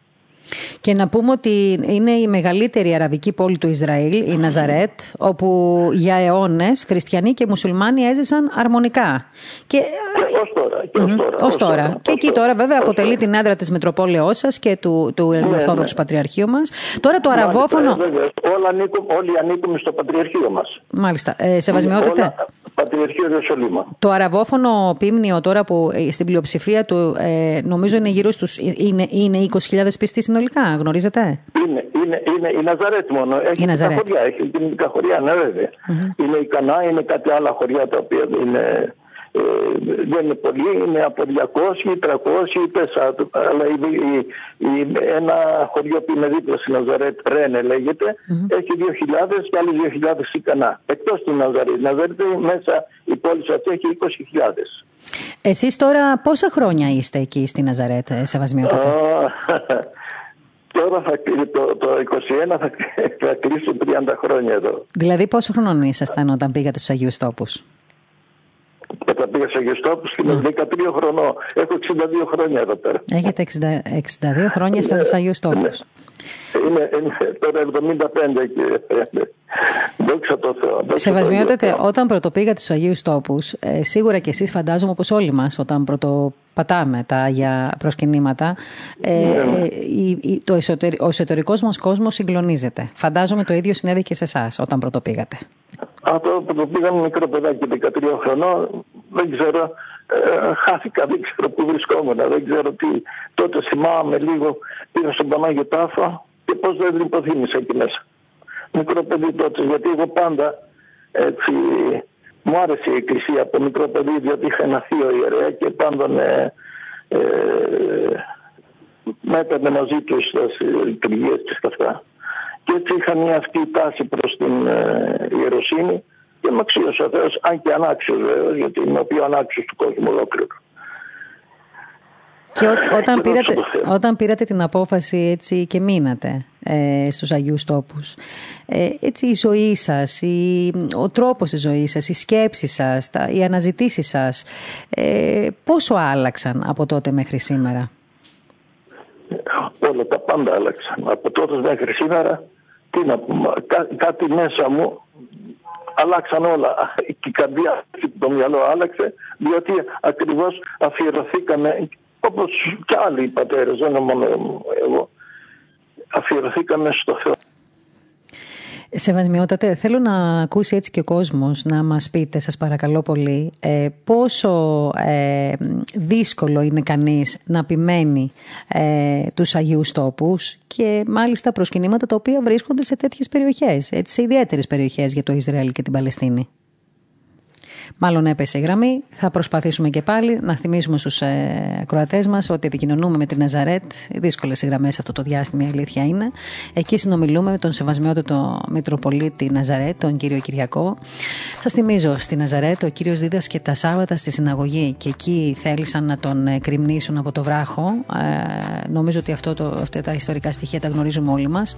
Και να πούμε ότι είναι η μεγαλύτερη αραβική πόλη του Ισραήλ, η Ναζαρέτ, όπου για αιώνες χριστιανοί και μουσουλμάνοι έζησαν αρμονικά. Και, και τώρα. Και, ως τώρα, ως τώρα. και εκεί τώρα βέβαια αποτελεί την έδρα της Μετροπόλεω σας και του, του ναι, Ελληνοορθόδοξου ναι. Πατριαρχείου μας. Τώρα το αραβόφωνο. Όλοι, ανήκουμε, όλοι ανήκουμε στο Πατριαρχείο μας. Μάλιστα. Ε, σεβασμιότητα. Πατριαρχείο Ιερουσαλήμα. Το αραβόφωνο πίμνιο τώρα που ε, στην πλειοψηφία του ε, νομίζω είναι γύρω στου. είναι, είναι 20.000 πιστοί συνολικά, γνωρίζετε; Είναι, είναι, είναι η Ναζαρέτ μόνο. Έχει η Ναζαρέτ. χωριά, έχει κοινωνικά χωριά, ναι βέβαια. Mm-hmm. Είναι η Κανά, είναι κάτι άλλα χωριά τα οποία είναι ε, δεν είναι πολύ, είναι από 200, 300 ή 4. Αλλά η, η, η, ένα χωριό που είναι δίπλα στη Ναζαρέτ, Ρένε λέγεται, mm-hmm. έχει 2.000 και άλλοι 2.000 η Κανά. Εκτός του Ναζαρέτ. Ναζαρέτ μέσα η πόλη αυτή έχει 20.000. Εσείς τώρα πόσα χρόνια είστε εκεί στη Ναζαρέτ, Σεβασμιότατε; Τώρα θα, το, το 21 θα, θα κλείσω 30 χρόνια εδώ. Δηλαδή πόσο χρόνο ήσασταν όταν πήγατε στους Αγίους Τόπους; Όταν πήγα στους Αγίους Τόπους είμαι 13 χρονών. Έχω 62 χρόνια εδώ πέρα. Έχετε 60, 62 χρόνια στους Αγίους Τόπους. Είναι, είναι τώρα 75 και Δόξα τω Θεώ. Σεβασμιότατε, όταν πρωτοπήγατε στους Αγίους Τόπου, ε, σίγουρα και εσείς φαντάζομαι όπως όλοι μας, όταν πρωτοπατάμε τα Άγια προσκυνήματα, ε, ναι. η, το εσωτερι, ο εσωτερικός μας κόσμος συγκλονίζεται. Φαντάζομαι το ίδιο συνέβη και σε εσάς όταν πρωτοπήγατε. Αυτό που το πήγαμε μικρό παιδάκι 13 χρονών, δεν ξέρω, ε, χάθηκα, δεν ξέρω πού βρισκόμουν, δεν ξέρω τι. Τότε θυμάμαι λίγο, πήγα στον Πανάγιο Τάφο και πώς δεν την υποθύμησα εκεί μέσα. Μικρό παιδί τότε, γιατί εγώ πάντα έτσι, μου άρεσε η εκκλησία από μικρό παιδί, διότι είχα ένα θείο ιερέα και πάντα ε, ε, με έπαιρνε μαζί τους στις λειτουργίες και στα αυτά. Και έτσι είχα μια αυτή τάση προς την ε, ιεροσύνη και με αξίωσε ο Θεός, αν και ανάξιος βέβαια, γιατί είμαι ο πιο ανάξιος του κόσμου ολόκληρου. Και όταν, πήρατε, όταν πήρατε την απόφαση έτσι και μείνατε ε, στους Αγίους Τόπους, ε, έτσι η ζωή σας, η, ο τρόπος της ζωής σας, οι σκέψεις σας, τα, οι αναζητήσεις σας, ε, πόσο άλλαξαν από τότε μέχρι σήμερα; Όλα τα πάντα άλλαξαν. Από τότε μέχρι σήμερα, τι να πούμε, κάτι μέσα μου αλλάξαν όλα. Και η καρδιά το μυαλό άλλαξε, διότι ακριβώς αφιερωθήκαμε όπως και άλλοι πατέρες, δεν είναι μόνο εγώ, αφιερωθήκαμε στο Θεό. Σεβασμιότατε, θέλω να ακούσει έτσι και ο κόσμος να μας πείτε, σας παρακαλώ πολύ, ε, πόσο ε, δύσκολο είναι κανείς να επιμένει ε, τους Αγίους Τόπους και μάλιστα προσκυνήματα τα οποία βρίσκονται σε τέτοιες περιοχές, έτσι, σε ιδιαίτερες περιοχές για το Ισραήλ και την Παλαιστίνη. Μάλλον έπεσε η γραμμή. Θα προσπαθήσουμε και πάλι να θυμίσουμε στους ε, ακροατές μας ότι επικοινωνούμε με την Ναζαρέτ. Δύσκολες οι γραμμές αυτό το διάστημα, η αλήθεια είναι. Εκεί συνομιλούμε με τον σεβασμιότατο Μητροπολίτη Ναζαρέτ, τον κύριο Κυριακό. Σας θυμίζω, στη Ναζαρέτ ο κύριος δίδασκε τα Σάββατα στη συναγωγή και εκεί θέλησαν να τον ε, κρυμνήσουν από το βράχο. Ε, νομίζω ότι αυτό το, αυτά τα ιστορικά στοιχεία τα γνωρίζουμε όλοι μας.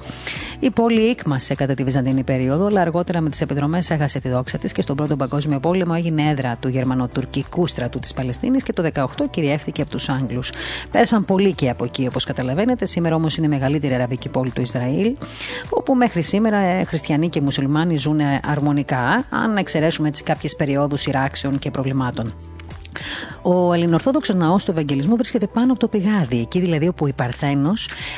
Η πόλη ήκμασε κατά τη Βυζαντινή περίοδο, αλλά αργότερα με τις επιδρομές έχασε τη δόξα της και στον Πρώτο Παγκόσμιο Πόλεμο έγινε έδρα του γερμανοτουρκικού στρατού της Παλαιστίνης και το 18 κυριεύτηκε από τους Άγγλους. Πέρασαν πολλοί και από εκεί, όπως καταλαβαίνετε. Σήμερα όμως είναι η μεγαλύτερη αραβική πόλη του Ισραήλ, όπου μέχρι σήμερα ε, χριστιανοί και μουσουλμάνοι ζουν αρμονικά, αν εξαιρέσουμε έτσι κάποιες περιόδους σειράξεων και προβλημάτων. Ο Ελληνορθόδοξο ναός του Ευαγγελισμού βρίσκεται πάνω από το πηγάδι, εκεί δηλαδή όπου η Παρθένο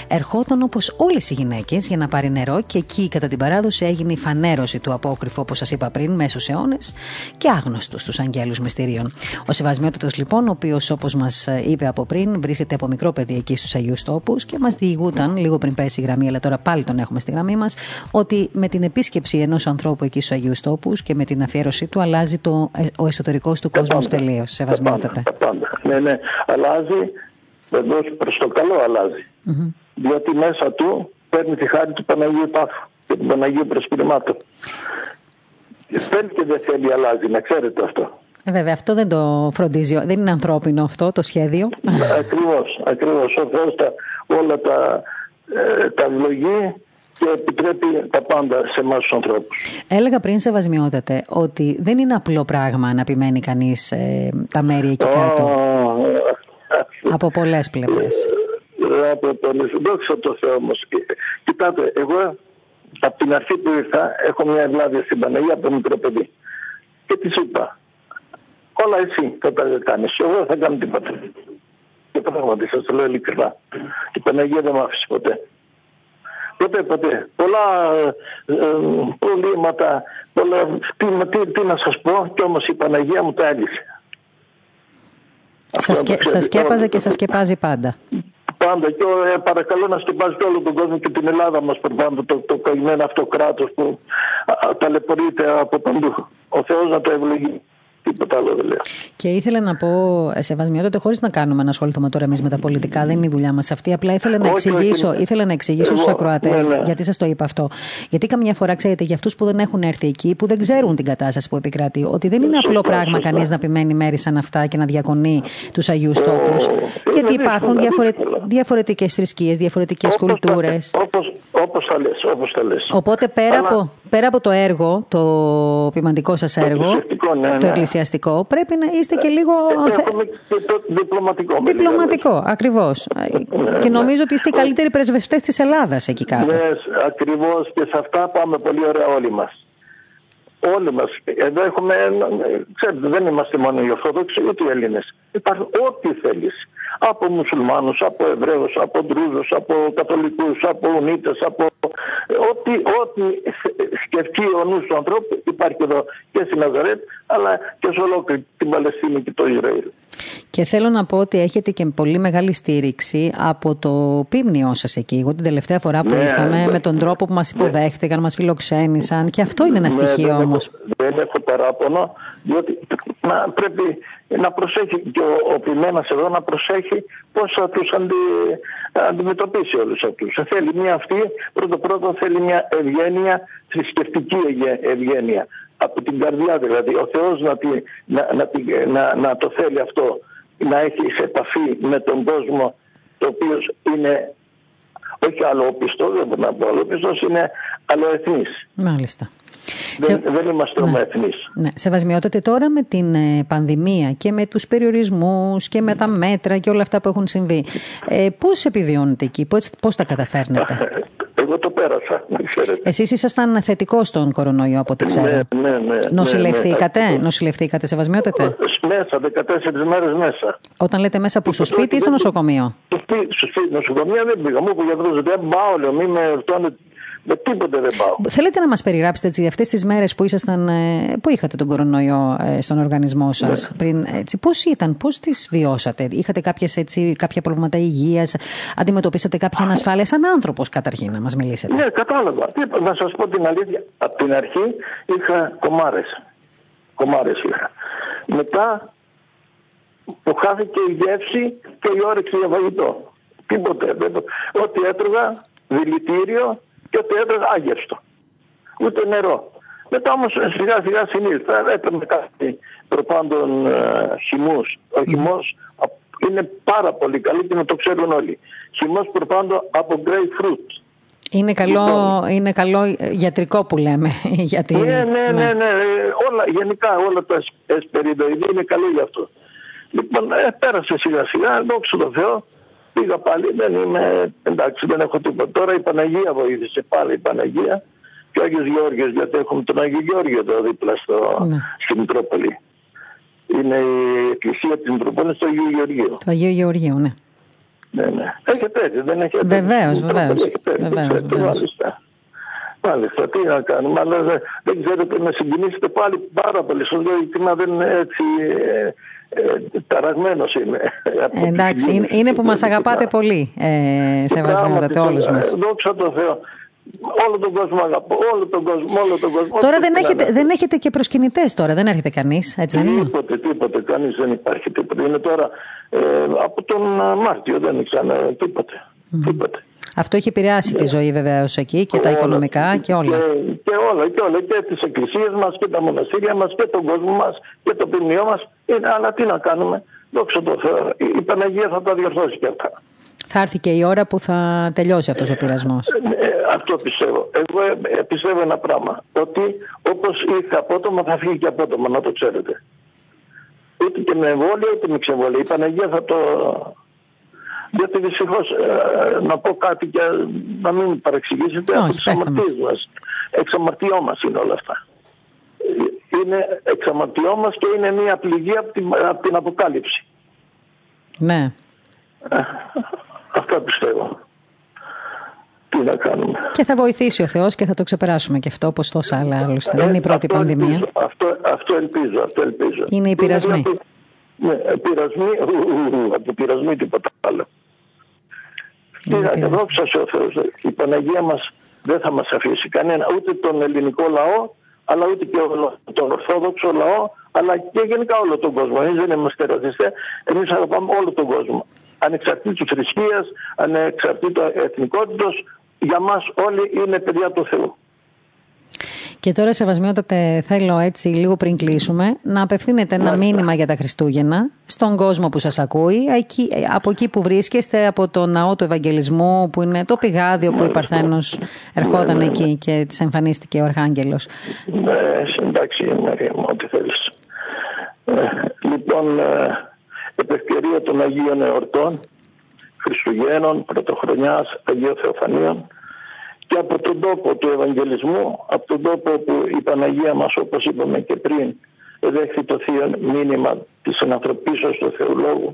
ερχόταν όπως όλες οι γυναίκες για να πάρει νερό και εκεί κατά την παράδοση έγινε η φανέρωση του απόκρυφου, όπως σας είπα πριν, μέσω αιώνες και άγνωστος στους αγγέλους μυστηρίων. Ο Σεβασμιότατος λοιπόν, ο οποίος όπως μας είπε από πριν, βρίσκεται από μικρό παιδί εκεί στους Αγίους Τόπους και μας διηγούταν λίγο πριν πέσει η γραμμή, αλλά τώρα πάλι τον έχουμε στη γραμμή μας, ότι με την επίσκεψη ενός ανθρώπου εκεί στους Αγίους Τόπους και με την αφιέρωσή του αλλάζει το, ε, ο εσωτερικός του κόσμος τελείως. Σεβασμιότατα. Τα πάντα. Ναι, ναι. Αλλάζει, βεβαίω προς το καλό αλλάζει. Mm-hmm. Διότι μέσα του παίρνει τη χάρη του Παναγίου Τάφου και του Παναγίου Προσπυρημάτου. Παίρνει και δεν θέλει, αλλάζει, να ξέρετε αυτό. Ε, βέβαια, αυτό δεν το φροντίζει. Δεν είναι ανθρώπινο αυτό το σχέδιο. Ακριβώς. Ακριβώς. Ο Θεό όλα τα, ε, τα ευλογεί και επιτρέπει τα πάντα σε εμάς τους ανθρώπους. Έλεγα πριν, Σεβασμιότατε, ότι δεν είναι απλό πράγμα να επιμένει κανείς ε, τα μέρη εκεί κάτω. από πολλές πλευρές. Ε, από πολλές. Δόξα τω Θεώ όμως. Κοιτάτε, εγώ από την αρχή που ήρθα έχω μια ευλάβεια στην Παναγία από το μικρό παιδί. Και της είπα, όλα εσύ θα τα κάνεις. Εγώ δεν θα κάνω τίποτα. Και πράγματι σας το λέω ειλικρινά. Η Παναγία δεν με άφησε ποτέ. Ποτέ, ποτέ. Πολλά ε, ε, προβλήματα, πολλά, τι, τι, τι, να σας πω, και όμως η Παναγία μου τα έλυσε. Σας, σκέ, σας σκέπαζε και σας σκεπάζει πάντα. Πάντα και ε, παρακαλώ να σκεπάζει και όλο τον κόσμο και την Ελλάδα μας προπάντων το, το καημένο αυτό κράτος που ταλαιπωρείται από παντού. Ο Θεός να το ευλογεί. Τίποτα άλλο δεν λέω. Και ήθελα να πω, Σεβασμιότατε, χωρίς να κάνουμε να ασχοληθούμε τώρα εμείς με τα πολιτικά, δεν είναι η δουλειά μας αυτή. Απλά ήθελα να εξηγήσω, ήθελα να εξηγήσω στους ακροατές, ναι, ναι. γιατί σας το είπα αυτό. Γιατί καμιά φορά, ξέρετε, για αυτούς που δεν έχουν έρθει εκεί, που δεν ξέρουν την κατάσταση που επικρατεί, ότι δεν είναι απλό πράγμα κανείς να επιμένει μέρη σαν αυτά και να διακονεί τους Αγίους Τόπους. Γιατί υπάρχουν διαφορετικές θρησκείες, διαφορετικές κουλτούρες. Όπω τα λες, όπως τα λες. Οπότε πέρα, από, πέρα από το έργο, το ποιηματικό σας έργο, το εκκλησιαστικό, ουσιαστικό, πρέπει να είστε και λίγο. Έχουμε και το διπλωματικό. Διπλωματικό, ακριβώς. Ναι, και νομίζω ότι είστε οι καλύτεροι πρεσβευτές της Ελλάδας εκεί κάτω. Ναι, ακριβώς και σε αυτά πάμε πολύ ωραία όλοι μας. Όλοι μας. Εδώ έχουμε. Ξέρετε, δεν είμαστε μόνο οι Ορθόδοξοι, ούτε οι Έλληνες. Υπάρχει ό,τι θέλεις από μουσουλμάνους, από Εβραίους, από Ντρούζους, από Καθολικούς, από Ουνίτες, από ό,τι, ό,τι σκεφτεί ο νους του ανθρώπου υπάρχει εδώ και στην Ναζαρέτ αλλά και σε ολόκληρη την Παλαιστίνη και το Ισραήλ. Και θέλω να πω ότι έχετε και πολύ μεγάλη στήριξη από το πίμνιό σας εκεί. Εγώ την τελευταία φορά που Ναι, ήρθαμε, ναι. με τον τρόπο που μας υποδέχτηκαν, μας φιλοξένησαν. Και αυτό είναι ένα Ναι, στοιχείο δεν όμως. έχω- Δεν έχω παράπονο, διότι να, πρέπει να προσέχει και ο, ο Πιμένας εδώ να προσέχει πώς θα τους αντι, αντιμετωπίσει όλους αυτούς. Θέλει μια αυτή, πρώτο πρώτο θέλει μια ευγένεια, θρησκευτική ευγέ- ευγένεια. Από την καρδιά δηλαδή. Ο Θεός να, τη, να, να, τη- να, να το θέλει αυτό, να έχει σε επαφή με τον κόσμο το οποίο είναι όχι αλλοπιστό, δεν μπορώ να πω αλλοπιστός, είναι αλλοεθνής. Μάλιστα. Δεν, Σε- δεν είμαστε Ναι. ομοεθνείς. Ναι, σεβασμιότατε τώρα με την ε, πανδημία και με τους περιορισμούς και με τα μέτρα και όλα αυτά που έχουν συμβεί. Ε, πώς επιβιώνετε εκεί, πώς, πώς τα καταφέρνετε; Εγώ το πέρασα, να ξέρετε. Εσείς ήσασταν θετικός στον κορονοϊό από ό,τι ξέρω. Ναι, ναι, ναι, ναι, Νοσηλευθήκατε, ναι. νοσηλευθήκατε, σεβασμιότατε. Μέσα, 14 μέρες μέσα. Όταν λέτε μέσα που στο σπίτι ή στο νοσοκομείο; Στο σπίτι, στο σπίτι, νοσοκομεία δεν πήγα. Μου είπε ο γιατρός, δεν πάω, λέω, μη με ερωτώνε, με τίποτε δεν πάω. Θέλετε να μας περιγράψετε έτσι, αυτές τις μέρες που, ήσασταν, ε, που είχατε τον κορονοϊό ε, στον οργανισμό σας. Πριν, έτσι, πώς ήταν, πώς τις βιώσατε; Είχατε κάποιες, έτσι, κάποια προβλήματα υγείας, αντιμετωπίσατε κάποια ανασφάλεια σαν άνθρωπος καταρχήν να μας μιλήσετε; Ναι, κατάλαβα. Τι είπα, να σας πω την αλήθεια. Από την αρχή είχα κομάρες. Κομάρες είχα. Μετά μου χάθηκε η γεύση και η όρεξη για φαγητό. Τίποτε. δεν το- Ό,τι έτρωγα, δηλητήριο και ό,τι έτρωγα άγευστο. Ούτε νερό. Μετά όμως σιγά σιγά συνήλθα. Έπαιρνε κάτι προπάντων ε, χυμούς. Ο χυμός α, είναι πάρα πολύ καλή και να το ξέρουν όλοι. Χυμός προπάντων από grapefruit. Είναι καλό, είναι καλό ε, γιατρικό που λέμε. Γιατί, Ναι, ναι, ναι, ναι. ε, Όλα, γενικά όλα τα εσπεριδοειδή είναι καλό γι' αυτό. Λοιπόν, ε, πέρασε σιγά σιγά, δόξα τω Θεώ. Πήγα πάλι, δεν είμαι, εντάξει, δεν έχω τίποτα. Τώρα η Παναγία βοήθησε πάλι η Παναγία και ο Άγιος Γεώργιος, γιατί έχουμε τον Άγιο Γεώργιο εδώ δίπλα στο, Ναι. στη Μητρόπολη. Είναι η εκκλησία της Μητροπόλης στο Αγίου Γεωργίου. Το Αγίου Γεωργίου, ναι. Ναι, ναι. Έχετε έτσι, δεν έχετε. Βεβαίως, Η βεβαίως. Μητρόπολη έχετε έτσι, Βεβαίως, ξέρετε, βεβαίως. Μάλιστα. Μάλιστα, τι να κάνουμε, αλλά δεν, δεν ξέρετε με συγκινήσετε πάλι πάρα πολύ. Σας λέω ειλικρινά δεν είναι έτσι ε, ε, ταραγμένος είμαι. από Ε, τη εντάξει, είναι, συγκίνηση. είναι που μας αγαπάτε Ειλικρινά. πολύ, ε, σεβασμιότατε Πράγματι, όλους ε, μας. Δόξα τω Θεώ. Όλο τον κόσμο αγαπώ, όλο τον κόσμο, όλο τον κόσμο. Τώρα Ό,τι δεν και να έχετε, είναι. δεν έχετε και προσκυνητές τώρα, δεν έρχεται κανείς, έτσι δεν είναι; Τίποτε, τίποτε, κανείς δεν υπάρχει τίποτε. Είναι τώρα ε, από τον ε, Μάρτιο δεν ξανά τίποτε. Τίποτε. Αυτό έχει επηρεάσει τη ζωή βεβαίως εκεί και τα Όλα. οικονομικά και όλα. Και, και όλα, και όλα. Και τις εκκλησίες μας και τα μοναστήρια μας και τον κόσμο μας και το ποιμνιό μας. Είναι, αλλά τι να κάνουμε. Δόξα τω Θεώ. Η, η Παναγία θα τα διορθώσει και αυτά. Θα έρθει και η ώρα που θα τελειώσει αυτός ο πειρασμός. Ε, ε, αυτό πιστεύω. Εγώ ε, πιστεύω ένα πράγμα. Ότι όπως ήρθε απότομα θα φύγει και απότομα, να το ξέρετε. Ούτε και με εμβόλιο ούτε με ξεμβόλιο. Η Παναγία θα το... Γιατί δυστυχώς να πω κάτι και να μην παρεξηγήσετε Όχι, από τις πέστε μας. αμαρτίες μας. Εξαμαρτιό μας είναι όλα αυτά. Ε, Είναι εξαμαρτιό μας και είναι μια πληγή από την, από την Αποκάλυψη. Ναι. Αυτά πιστεύω. Τι να κάνουμε. Και θα βοηθήσει ο Θεός και θα το ξεπεράσουμε και αυτό όπως τόσα άλλα άλλωστε. Δεν είναι η πρώτη Ε, Αυτό πανδημία. ελπίζω, αυτό, αυτό ελπίζω, αυτό ελπίζω. Είναι οι πειρασμοί. δηλαδή- Ναι, πειρασμοί, ου, ου, ου, από πειρασμοί τίποτα άλλο. Τι Είναι να πειρασμοί. Δόξα σε ο Θεός. Η Παναγία μας δεν θα μας αφήσει κανένα, ούτε τον ελληνικό λαό, αλλά ούτε και όλο τον ορθόδοξο λαό, αλλά και γενικά όλο τον κόσμο. Εμείς δεν είμαστε ρατσιστές, εμείς αγαπάμε όλο τον κόσμο. Ανεξαρτήτως θρησκείας, ανεξαρτήτως εθνικότητος, για μας όλοι είναι παιδιά του Θεού. Και τώρα, Σεβασμιότατε, θέλω έτσι λίγο πριν κλείσουμε να απευθύνετε ένα μήνυμα για τα Χριστούγεννα στον κόσμο που σας ακούει, εκεί, από εκεί που βρίσκεστε, από το ναό του Ευαγγελισμού, που είναι το πηγάδιο που η Παρθένος ερχόταν εκεί και της εμφανίστηκε ο Αρχάγγελος. Ναι, εντάξει, Μαρία μου, ό,τι θέλεις. Ε, λοιπόν, ε, επ' ευκαιρία των Αγίων Εορτών, Χριστουγέννων, Πρωτοχρονιάς, Αγίων Θεοφανίων και από τον τόπο του Ευαγγελισμού, από τον τόπο που η Παναγία μας, όπως είπαμε και πριν, δέχθη το θείο μήνυμα της συνανθρωπίσεως του Θεού Λόγου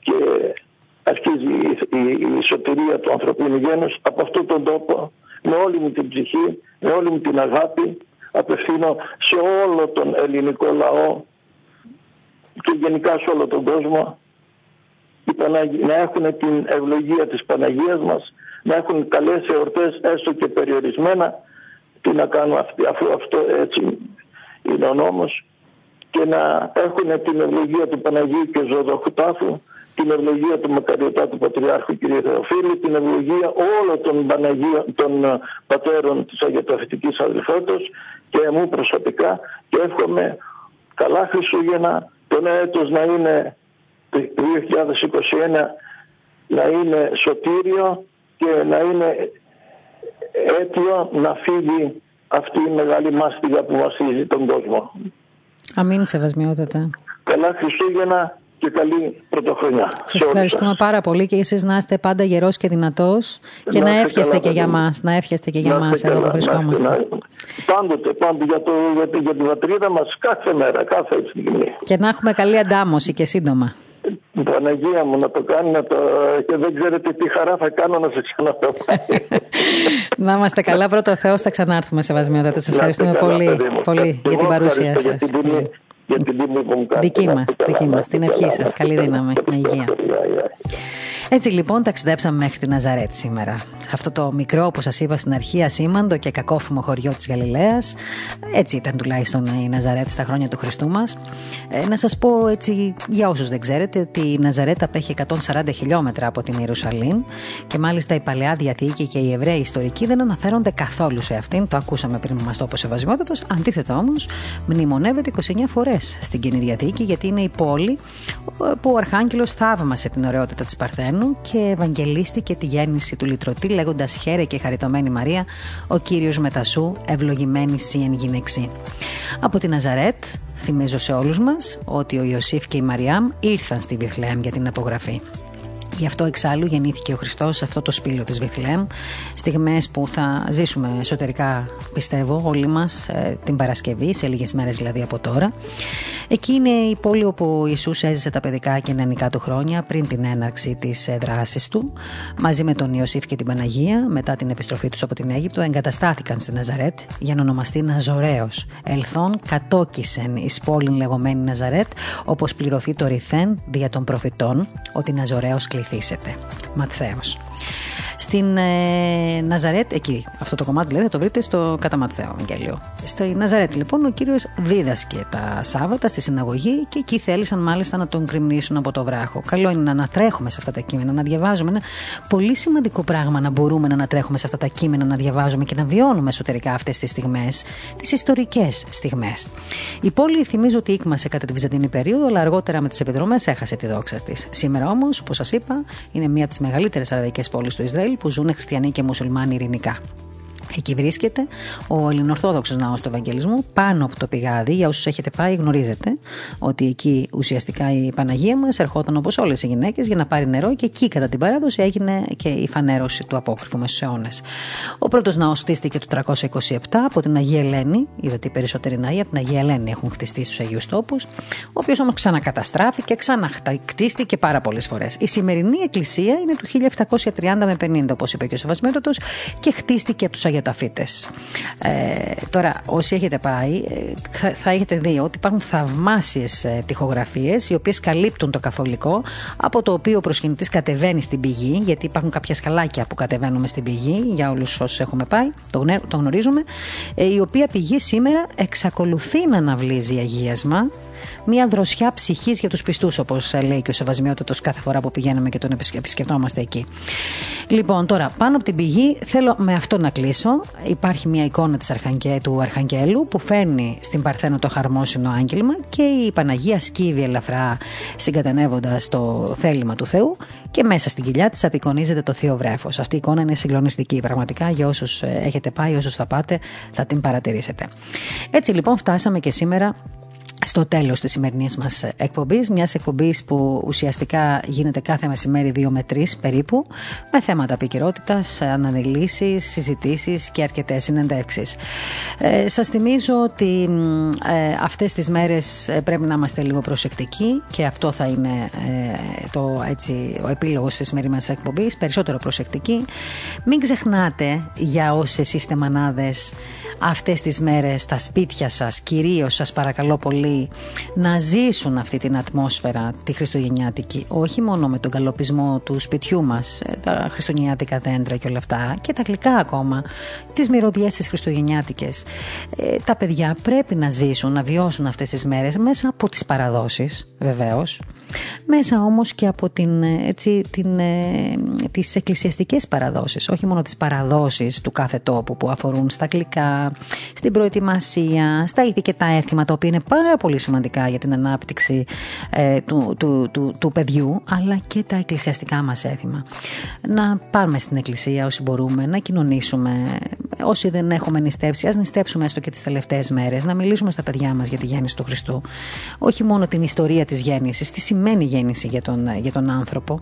και αρχίζει η, η, η σωτηρία του ανθρωπίνου γένους από αυτόν τον τόπο με όλη μου την ψυχή, με όλη μου την αγάπη απευθύνω σε όλο τον ελληνικό λαό και γενικά σε όλο τον κόσμο να έχουν την ευλογία της Παναγίας μας, να έχουν καλές εορτές έστω και περιορισμένα, τι να κάνουν αυτοί, αφού αυτό έτσι είναι ο νόμος, και να έχουν την ευλογία του Παναγίου και Ζωδοχτάφου, την ευλογία του Μακαριωτάτου Πατριάρχου κ. Θεοφίλη, την ευλογία όλων των, των ε, πατέρων της Αγιοταφητικής Αδελφότητας και εμού προσωπικά και εύχομαι καλά Χριστούγεννα, το νέο έτος να είναι το 2021 να είναι σωτήριο και να είναι αίτιο να φύγει αυτή η μεγάλη μάστιγα που βασίζει τον κόσμο. Αμήν σεβασμιότατα. Καλά Χριστούγεννα και καλή πρωτοχρονιά. Σας ευχαριστούμε πάρα πολύ και εσείς να είστε πάντα γερός και δυνατός και να, να εύχεστε και για μας. Να εύχεστε και για μας εδώ που βρισκόμαστε. Να, πάντοτε, πάντοτε για, το, για, για την πατρίδα μας κάθε μέρα, κάθε στιγμή. Και να έχουμε καλή αντάμωση και σύντομα. Παναγία μου να το κάνει να το... και δεν ξέρετε τι χαρά θα κάνω να σε ξαναδώ. να είμαστε καλά, πρώτο Θεός, θα ξανάρθουμε σε βασμιότητα. Σα ευχαριστούμε πολύ, πολύ για την παρουσία σας. Για την τιμή που μου κάνετε. Δική μας, δική μας. Την ευχή σας. Καλή δύναμη. Με υγεία. Έτσι λοιπόν ταξιδέψαμε μέχρι τη Ναζαρέτ σήμερα. Αυτό το μικρό, όπω σας είπα στην αρχή, ασήμαντο και κακόφημο χωριό της Γαλιλαίας. Έτσι ήταν τουλάχιστον η Ναζαρέτ στα χρόνια του Χριστού μας. Ε, να σας πω έτσι, για όσους δεν ξέρετε, ότι η Ναζαρέτ απέχει 140 χιλιόμετρα από την Ιερουσαλήμ και μάλιστα η παλαιά διαθήκη και οι Εβραίοι ιστορικοί δεν αναφέρονται καθόλου σε αυτήν. Το ακούσαμε πριν που μας το είπε ο Αντίθετα όμως, μνημονεύεται 29 φορές στην κοινή διαθήκη γιατί είναι η πόλη που ο Αρχάγγελος θαύμασε την ωραιότητα της Παρθένου και ευαγγελίστηκε τη γέννηση του λυτρωτή λέγοντας «Χαίρε και χαριτωμένη Μαρία, ο Κύριος μετασού, ευλογημένη σύ εν γυναίξη». Από τη Ναζαρέτ θυμίζω σε όλους μας ότι ο Ιωσήφ και η Μαριάμ ήρθαν στη Βιθλέμ για την απογραφή. Γι' αυτό εξάλλου γεννήθηκε ο Χριστός σε αυτό το σπήλο της Βιθλέμ. Στιγμές που θα ζήσουμε εσωτερικά, πιστεύω, όλοι μας ε, την Παρασκευή, σε λίγες μέρες δηλαδή από τώρα. Εκεί είναι η πόλη όπου ο Ιησούς έζησε τα παιδικά και νεανικά του χρόνια πριν την έναρξη της ε, δράσης του. Μαζί με τον Ιωσήφ και την Παναγία, μετά την επιστροφή τους από την Αίγυπτο, εγκαταστάθηκαν στη Ναζαρέτ για να ονομαστεί Ναζωραίος. Ελθόν κατόκισεν εις πόλην λεγόμενη Ναζαρέτ, όπως πληρωθεί το ρηθέν δια των προφητών, ότι Ναζωραίος κληθήσετε. Ματθαίος. Στην ε, Ναζαρέτ, εκεί, αυτό το κομμάτι δηλαδή θα το βρείτε στο κατά Ματθαίο Ευαγγέλιο. Στη Ναζαρέτ λοιπόν ο κύριος δίδασκε τα Σάββατα στη συναγωγή και εκεί θέλησαν μάλιστα να τον κρυμνήσουν από το βράχο. Καλό είναι να ανατρέχουμε σε αυτά τα κείμενα, να διαβάζουμε. Ένα πολύ σημαντικό πράγμα να μπορούμε να ανατρέχουμε σε αυτά τα κείμενα, να διαβάζουμε και να βιώνουμε εσωτερικά αυτές τις στιγμές, τις ιστορικές στιγμές. Η πόλη θυμίζω ότι ήκμασε κατά τη Βυζαντινή περίοδο, αλλά αργότερα με τις επιδρομές έχασε τη δόξα της. Σήμερα όμως, όπως σας είπα, είναι μία από τις μεγαλύτερες αραβικές πόλεις του Ισραήλ που ζουν χριστιανοί και μουσουλμάνοι ειρηνικά. Εκεί βρίσκεται ο Ελληνοορθόδοξος ναός του Ευαγγελισμού πάνω από το πηγάδι. Για όσους έχετε πάει γνωρίζετε ότι εκεί ουσιαστικά η Παναγία μας ερχόταν όπως όλες οι γυναίκες για να πάρει νερό και εκεί κατά την παράδοση έγινε και η φανέρωση του απόκριφου με στους αιώνες. Ο πρώτος ναός χτίστηκε το 327 από την Αγία Ελένη. Είδατε οι περισσότεροι ναοί από την Αγία Ελένη έχουν χτιστεί στους Αγίους Τόπους. Ο οποίος όμως ξανακαταστράφηκε, ξαναχτίστηκε πάρα πολλές φορές. Η σημερινή εκκλησία είναι του 1730 με 50 όπως είπε και ο Σεβασμέτωτος και χτίστηκε από τους ε, τώρα, όσοι έχετε πάει, ε, θα, θα έχετε δει ότι υπάρχουν θαυμάσιες ε, τοιχογραφίε, οι οποίες καλύπτουν το καθολικό, από το οποίο ο προσκυνητής κατεβαίνει στην πηγή, γιατί υπάρχουν κάποια σκαλάκια που κατεβαίνουμε στην πηγή, για όλους όσους έχουμε πάει, το, το γνωρίζουμε, ε, η οποία πηγή σήμερα εξακολουθεί να αναβλύζει αγίασμα μια δροσιά ψυχής για τους πιστούς, όπως λέει και ο Σεβασμιότατος κάθε φορά που πηγαίνουμε και τον επισκεφτόμαστε εκεί. Λοιπόν, τώρα πάνω από την πηγή θέλω με αυτό να κλείσω. Υπάρχει μια εικόνα της Αρχαγγέ, του Αρχαγγέλου που φέρνει στην Παρθένο το χαρμόσυνο άγγελμα και η Παναγία σκύβει ελαφρά συγκατανεύοντας το θέλημα του Θεού και μέσα στην κοιλιά της απεικονίζεται το Θείο Βρέφος. Αυτή η εικόνα είναι συγκλονιστική. Πραγματικά για όσους ε, έχετε πάει, όσους θα πάτε, θα την παρατηρήσετε. Έτσι λοιπόν φτάσαμε και σήμερα στο τέλος της σημερινής μας εκπομπής, μιας εκπομπής που ουσιαστικά γίνεται κάθε μεσημέρι 2 με 3 περίπου, με θέματα επικαιρότητας, αναδελήσεις, συζητήσεις και αρκετές συνεντεύξεις. Ε, σας θυμίζω ότι ε, αυτές τις μέρες ε, πρέπει να είμαστε λίγο προσεκτικοί και αυτό θα είναι ε, το, έτσι, ο επίλογος της σημερινής μας εκπομπής, περισσότερο προσεκτικοί. Μην ξεχνάτε για όσες είστε μανάδες αυτές τις μέρες στα σπίτια σας, κυρίως σας παρακαλώ πολύ πολύ να ζήσουν αυτή την ατμόσφαιρα τη χριστουγεννιάτικη, όχι μόνο με τον καλοπισμό του σπιτιού μας, ε, τα χριστουγεννιάτικα δέντρα και όλα αυτά, και τα γλυκά ακόμα, τις μυρωδιές τις χριστουγεννιάτικες. Ε, τα παιδιά πρέπει να ζήσουν, να βιώσουν αυτές τις μέρες μέσα από τις παραδόσεις, βεβαίως, μέσα όμως και από την, έτσι, την, ε, τις εκκλησιαστικές παραδόσεις, όχι μόνο τις παραδόσεις του κάθε τόπου που αφορούν στα γλυκά, στην προετοιμασία, στα είδη και τα έθιμα, τα οποία είναι πάρα πολύ σημαντικά για την ανάπτυξη ε, του, του, του, του, παιδιού, αλλά και τα εκκλησιαστικά μας έθιμα. Να πάμε στην εκκλησία όσοι μπορούμε, να κοινωνήσουμε, όσοι δεν έχουμε νηστεύσει, ας νηστέψουμε έστω και τις τελευταίες μέρες, να μιλήσουμε στα παιδιά μας για τη γέννηση του Χριστού. Όχι μόνο την ιστορία της γέννησης, τη σημαίνει γέννηση για τον, για τον άνθρωπο.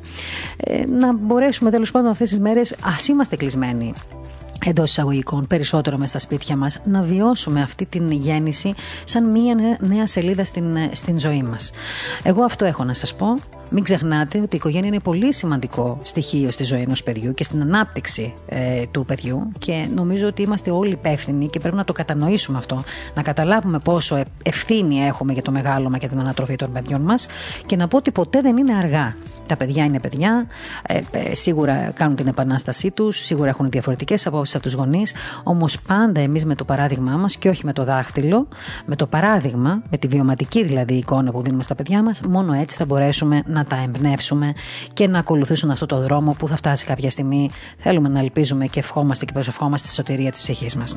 Ε, να μπορέσουμε τέλος πάντων αυτές τις μέρες, ας είμαστε κλεισμένοι εντός εισαγωγικών, περισσότερο μες στα σπίτια μας, να βιώσουμε αυτή την γέννηση σαν μία νέα σελίδα στην, στην ζωή μας. Εγώ αυτό έχω να σας πω. Μην ξεχνάτε ότι η οικογένεια είναι πολύ σημαντικό στοιχείο στη ζωή ενός παιδιού και στην ανάπτυξη ε, του παιδιού και νομίζω ότι είμαστε όλοι υπεύθυνοι και πρέπει να το κατανοήσουμε αυτό. Να καταλάβουμε πόσο ε, ευθύνη έχουμε για το μεγάλωμα και την ανατροφή των παιδιών μας και να πω ότι ποτέ δεν είναι αργά. Τα παιδιά είναι παιδιά, ε, ε σίγουρα κάνουν την επανάστασή τους, σίγουρα έχουν διαφορετικές απόψεις από τους γονείς, όμως πάντα εμείς με το παράδειγμά μας και όχι με το δάχτυλο, με το παράδειγμα, με τη βιωματική δηλαδή εικόνα που δίνουμε στα παιδιά μας, μόνο έτσι θα μπορέσουμε να να τα εμπνεύσουμε και να ακολουθήσουν αυτό το δρόμο που θα φτάσει κάποια στιγμή. Θέλουμε να ελπίζουμε και ευχόμαστε και προσευχόμαστε στη σωτηρία της ψυχής μας.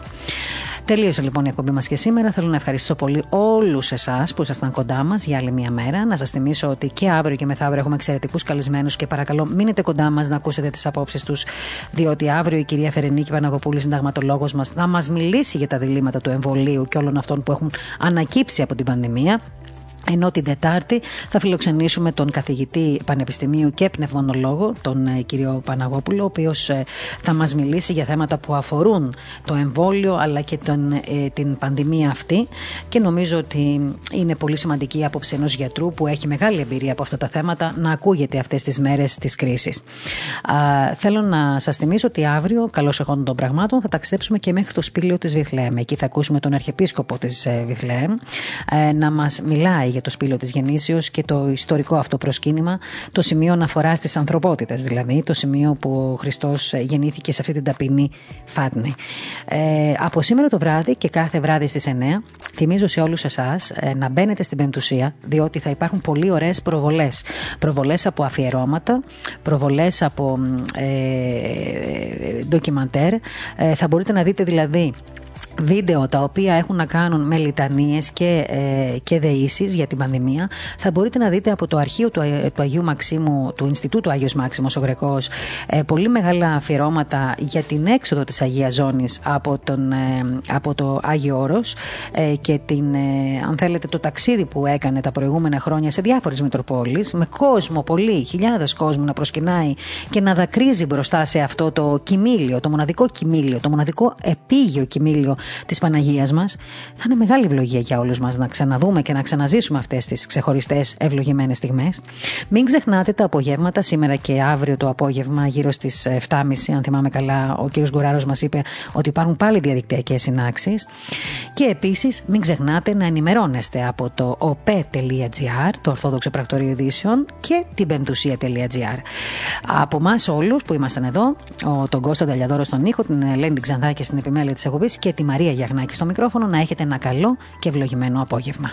Τελείωσε λοιπόν η εκπομπή μας και σήμερα. Θέλω να ευχαριστήσω πολύ όλους εσάς που ήσασταν κοντά μας για άλλη μια μέρα. Να σας θυμίσω ότι και αύριο και μεθαύριο έχουμε εξαιρετικούς καλεσμένους και παρακαλώ μείνετε κοντά μας να ακούσετε τις απόψεις τους, διότι αύριο η κυρία Φερενίκη Παναγοπούλη, συνταγματολόγος μας, θα μας μιλήσει για τα διλήμματα του εμβολίου και όλων αυτών που έχουν ανακύψει από την πανδημία. Ενώ την Τετάρτη θα φιλοξενήσουμε τον καθηγητή Πανεπιστημίου και πνευμονολόγο, τον ε, κύριο Παναγόπουλο, ο οποίος ε, θα μας μιλήσει για θέματα που αφορούν το εμβόλιο αλλά και τον, ε, την πανδημία αυτή. Και νομίζω ότι είναι πολύ σημαντική η άποψη ενός γιατρού που έχει μεγάλη εμπειρία από αυτά τα θέματα να ακούγεται αυτές τις μέρες της κρίσης. Θέλω να σας θυμίσω ότι αύριο, καλώς εχόντων των πραγμάτων, θα ταξιδέψουμε και μέχρι το σπήλαιο της Βιθλέμ. Εκεί θα ακούσουμε τον Αρχιεπίσκοπο της Βιθλέμ να μας μιλάει για το σπήλο της γεννήσεως και το ιστορικό αυτό προσκύνημα, το σημείο αναφορά τη ανθρωπότητα, δηλαδή, το σημείο που ο Χριστός γεννήθηκε σε αυτή την ταπεινή φάτνη. Ε, από σήμερα το βράδυ και κάθε βράδυ στις 9, θυμίζω σε όλους εσάς ε, να μπαίνετε στην Πεμπτουσία, διότι θα υπάρχουν πολύ ωραίες προβολές. Προβολές από αφιερώματα, προβολές από ε, ε ντοκιμαντέρ. Ε, θα μπορείτε να δείτε δηλαδή βίντεο τα οποία έχουν να κάνουν με λιτανίες και, ε, και δεήσεις για την πανδημία θα μπορείτε να δείτε από το αρχείο του, του Αγίου Μαξίμου του Ινστιτούτου Άγιος Μάξιμος ο Γρεκός ε, πολύ μεγάλα αφιερώματα για την έξοδο της Αγίας Ζώνης από, τον, ε, από το Άγιο Όρος ε, και την, αν θέλετε το ταξίδι που έκανε τα προηγούμενα χρόνια σε διάφορες Μητροπόλεις με κόσμο πολύ, χιλιάδες κόσμου να προσκυνάει και να δακρύζει μπροστά σε αυτό το κοιμήλιο, το μοναδικό κοιμήλιο, το μοναδικό επίγειο κοιμήλιο της Παναγίας μας, θα είναι μεγάλη ευλογία για όλους μας να ξαναδούμε και να ξαναζήσουμε αυτές τις ξεχωριστές ευλογημένες στιγμές. Μην ξεχνάτε τα απογεύματα, σήμερα και αύριο το απόγευμα, γύρω στις 7.30, αν θυμάμαι καλά, ο κύριος Γκουράρο μας είπε ότι υπάρχουν πάλι διαδικτυακές συνάξεις. Και επίσης, μην ξεχνάτε να ενημερώνεστε από το op.gr, το Ορθόδοξο Πρακτορείο Ειδήσεων, και την πεμπτουσία.gr. Από εμάς όλους που ήμασταν εδώ, τον Κώστα Νταλιαδόρο στον ήχο, την Ελένη Ξανδάκη στην επιμέλεια της εκπομπής και τη Μαρία Γιαγνάκη στο μικρόφωνο. Να έχετε ένα καλό και ευλογημένο απόγευμα.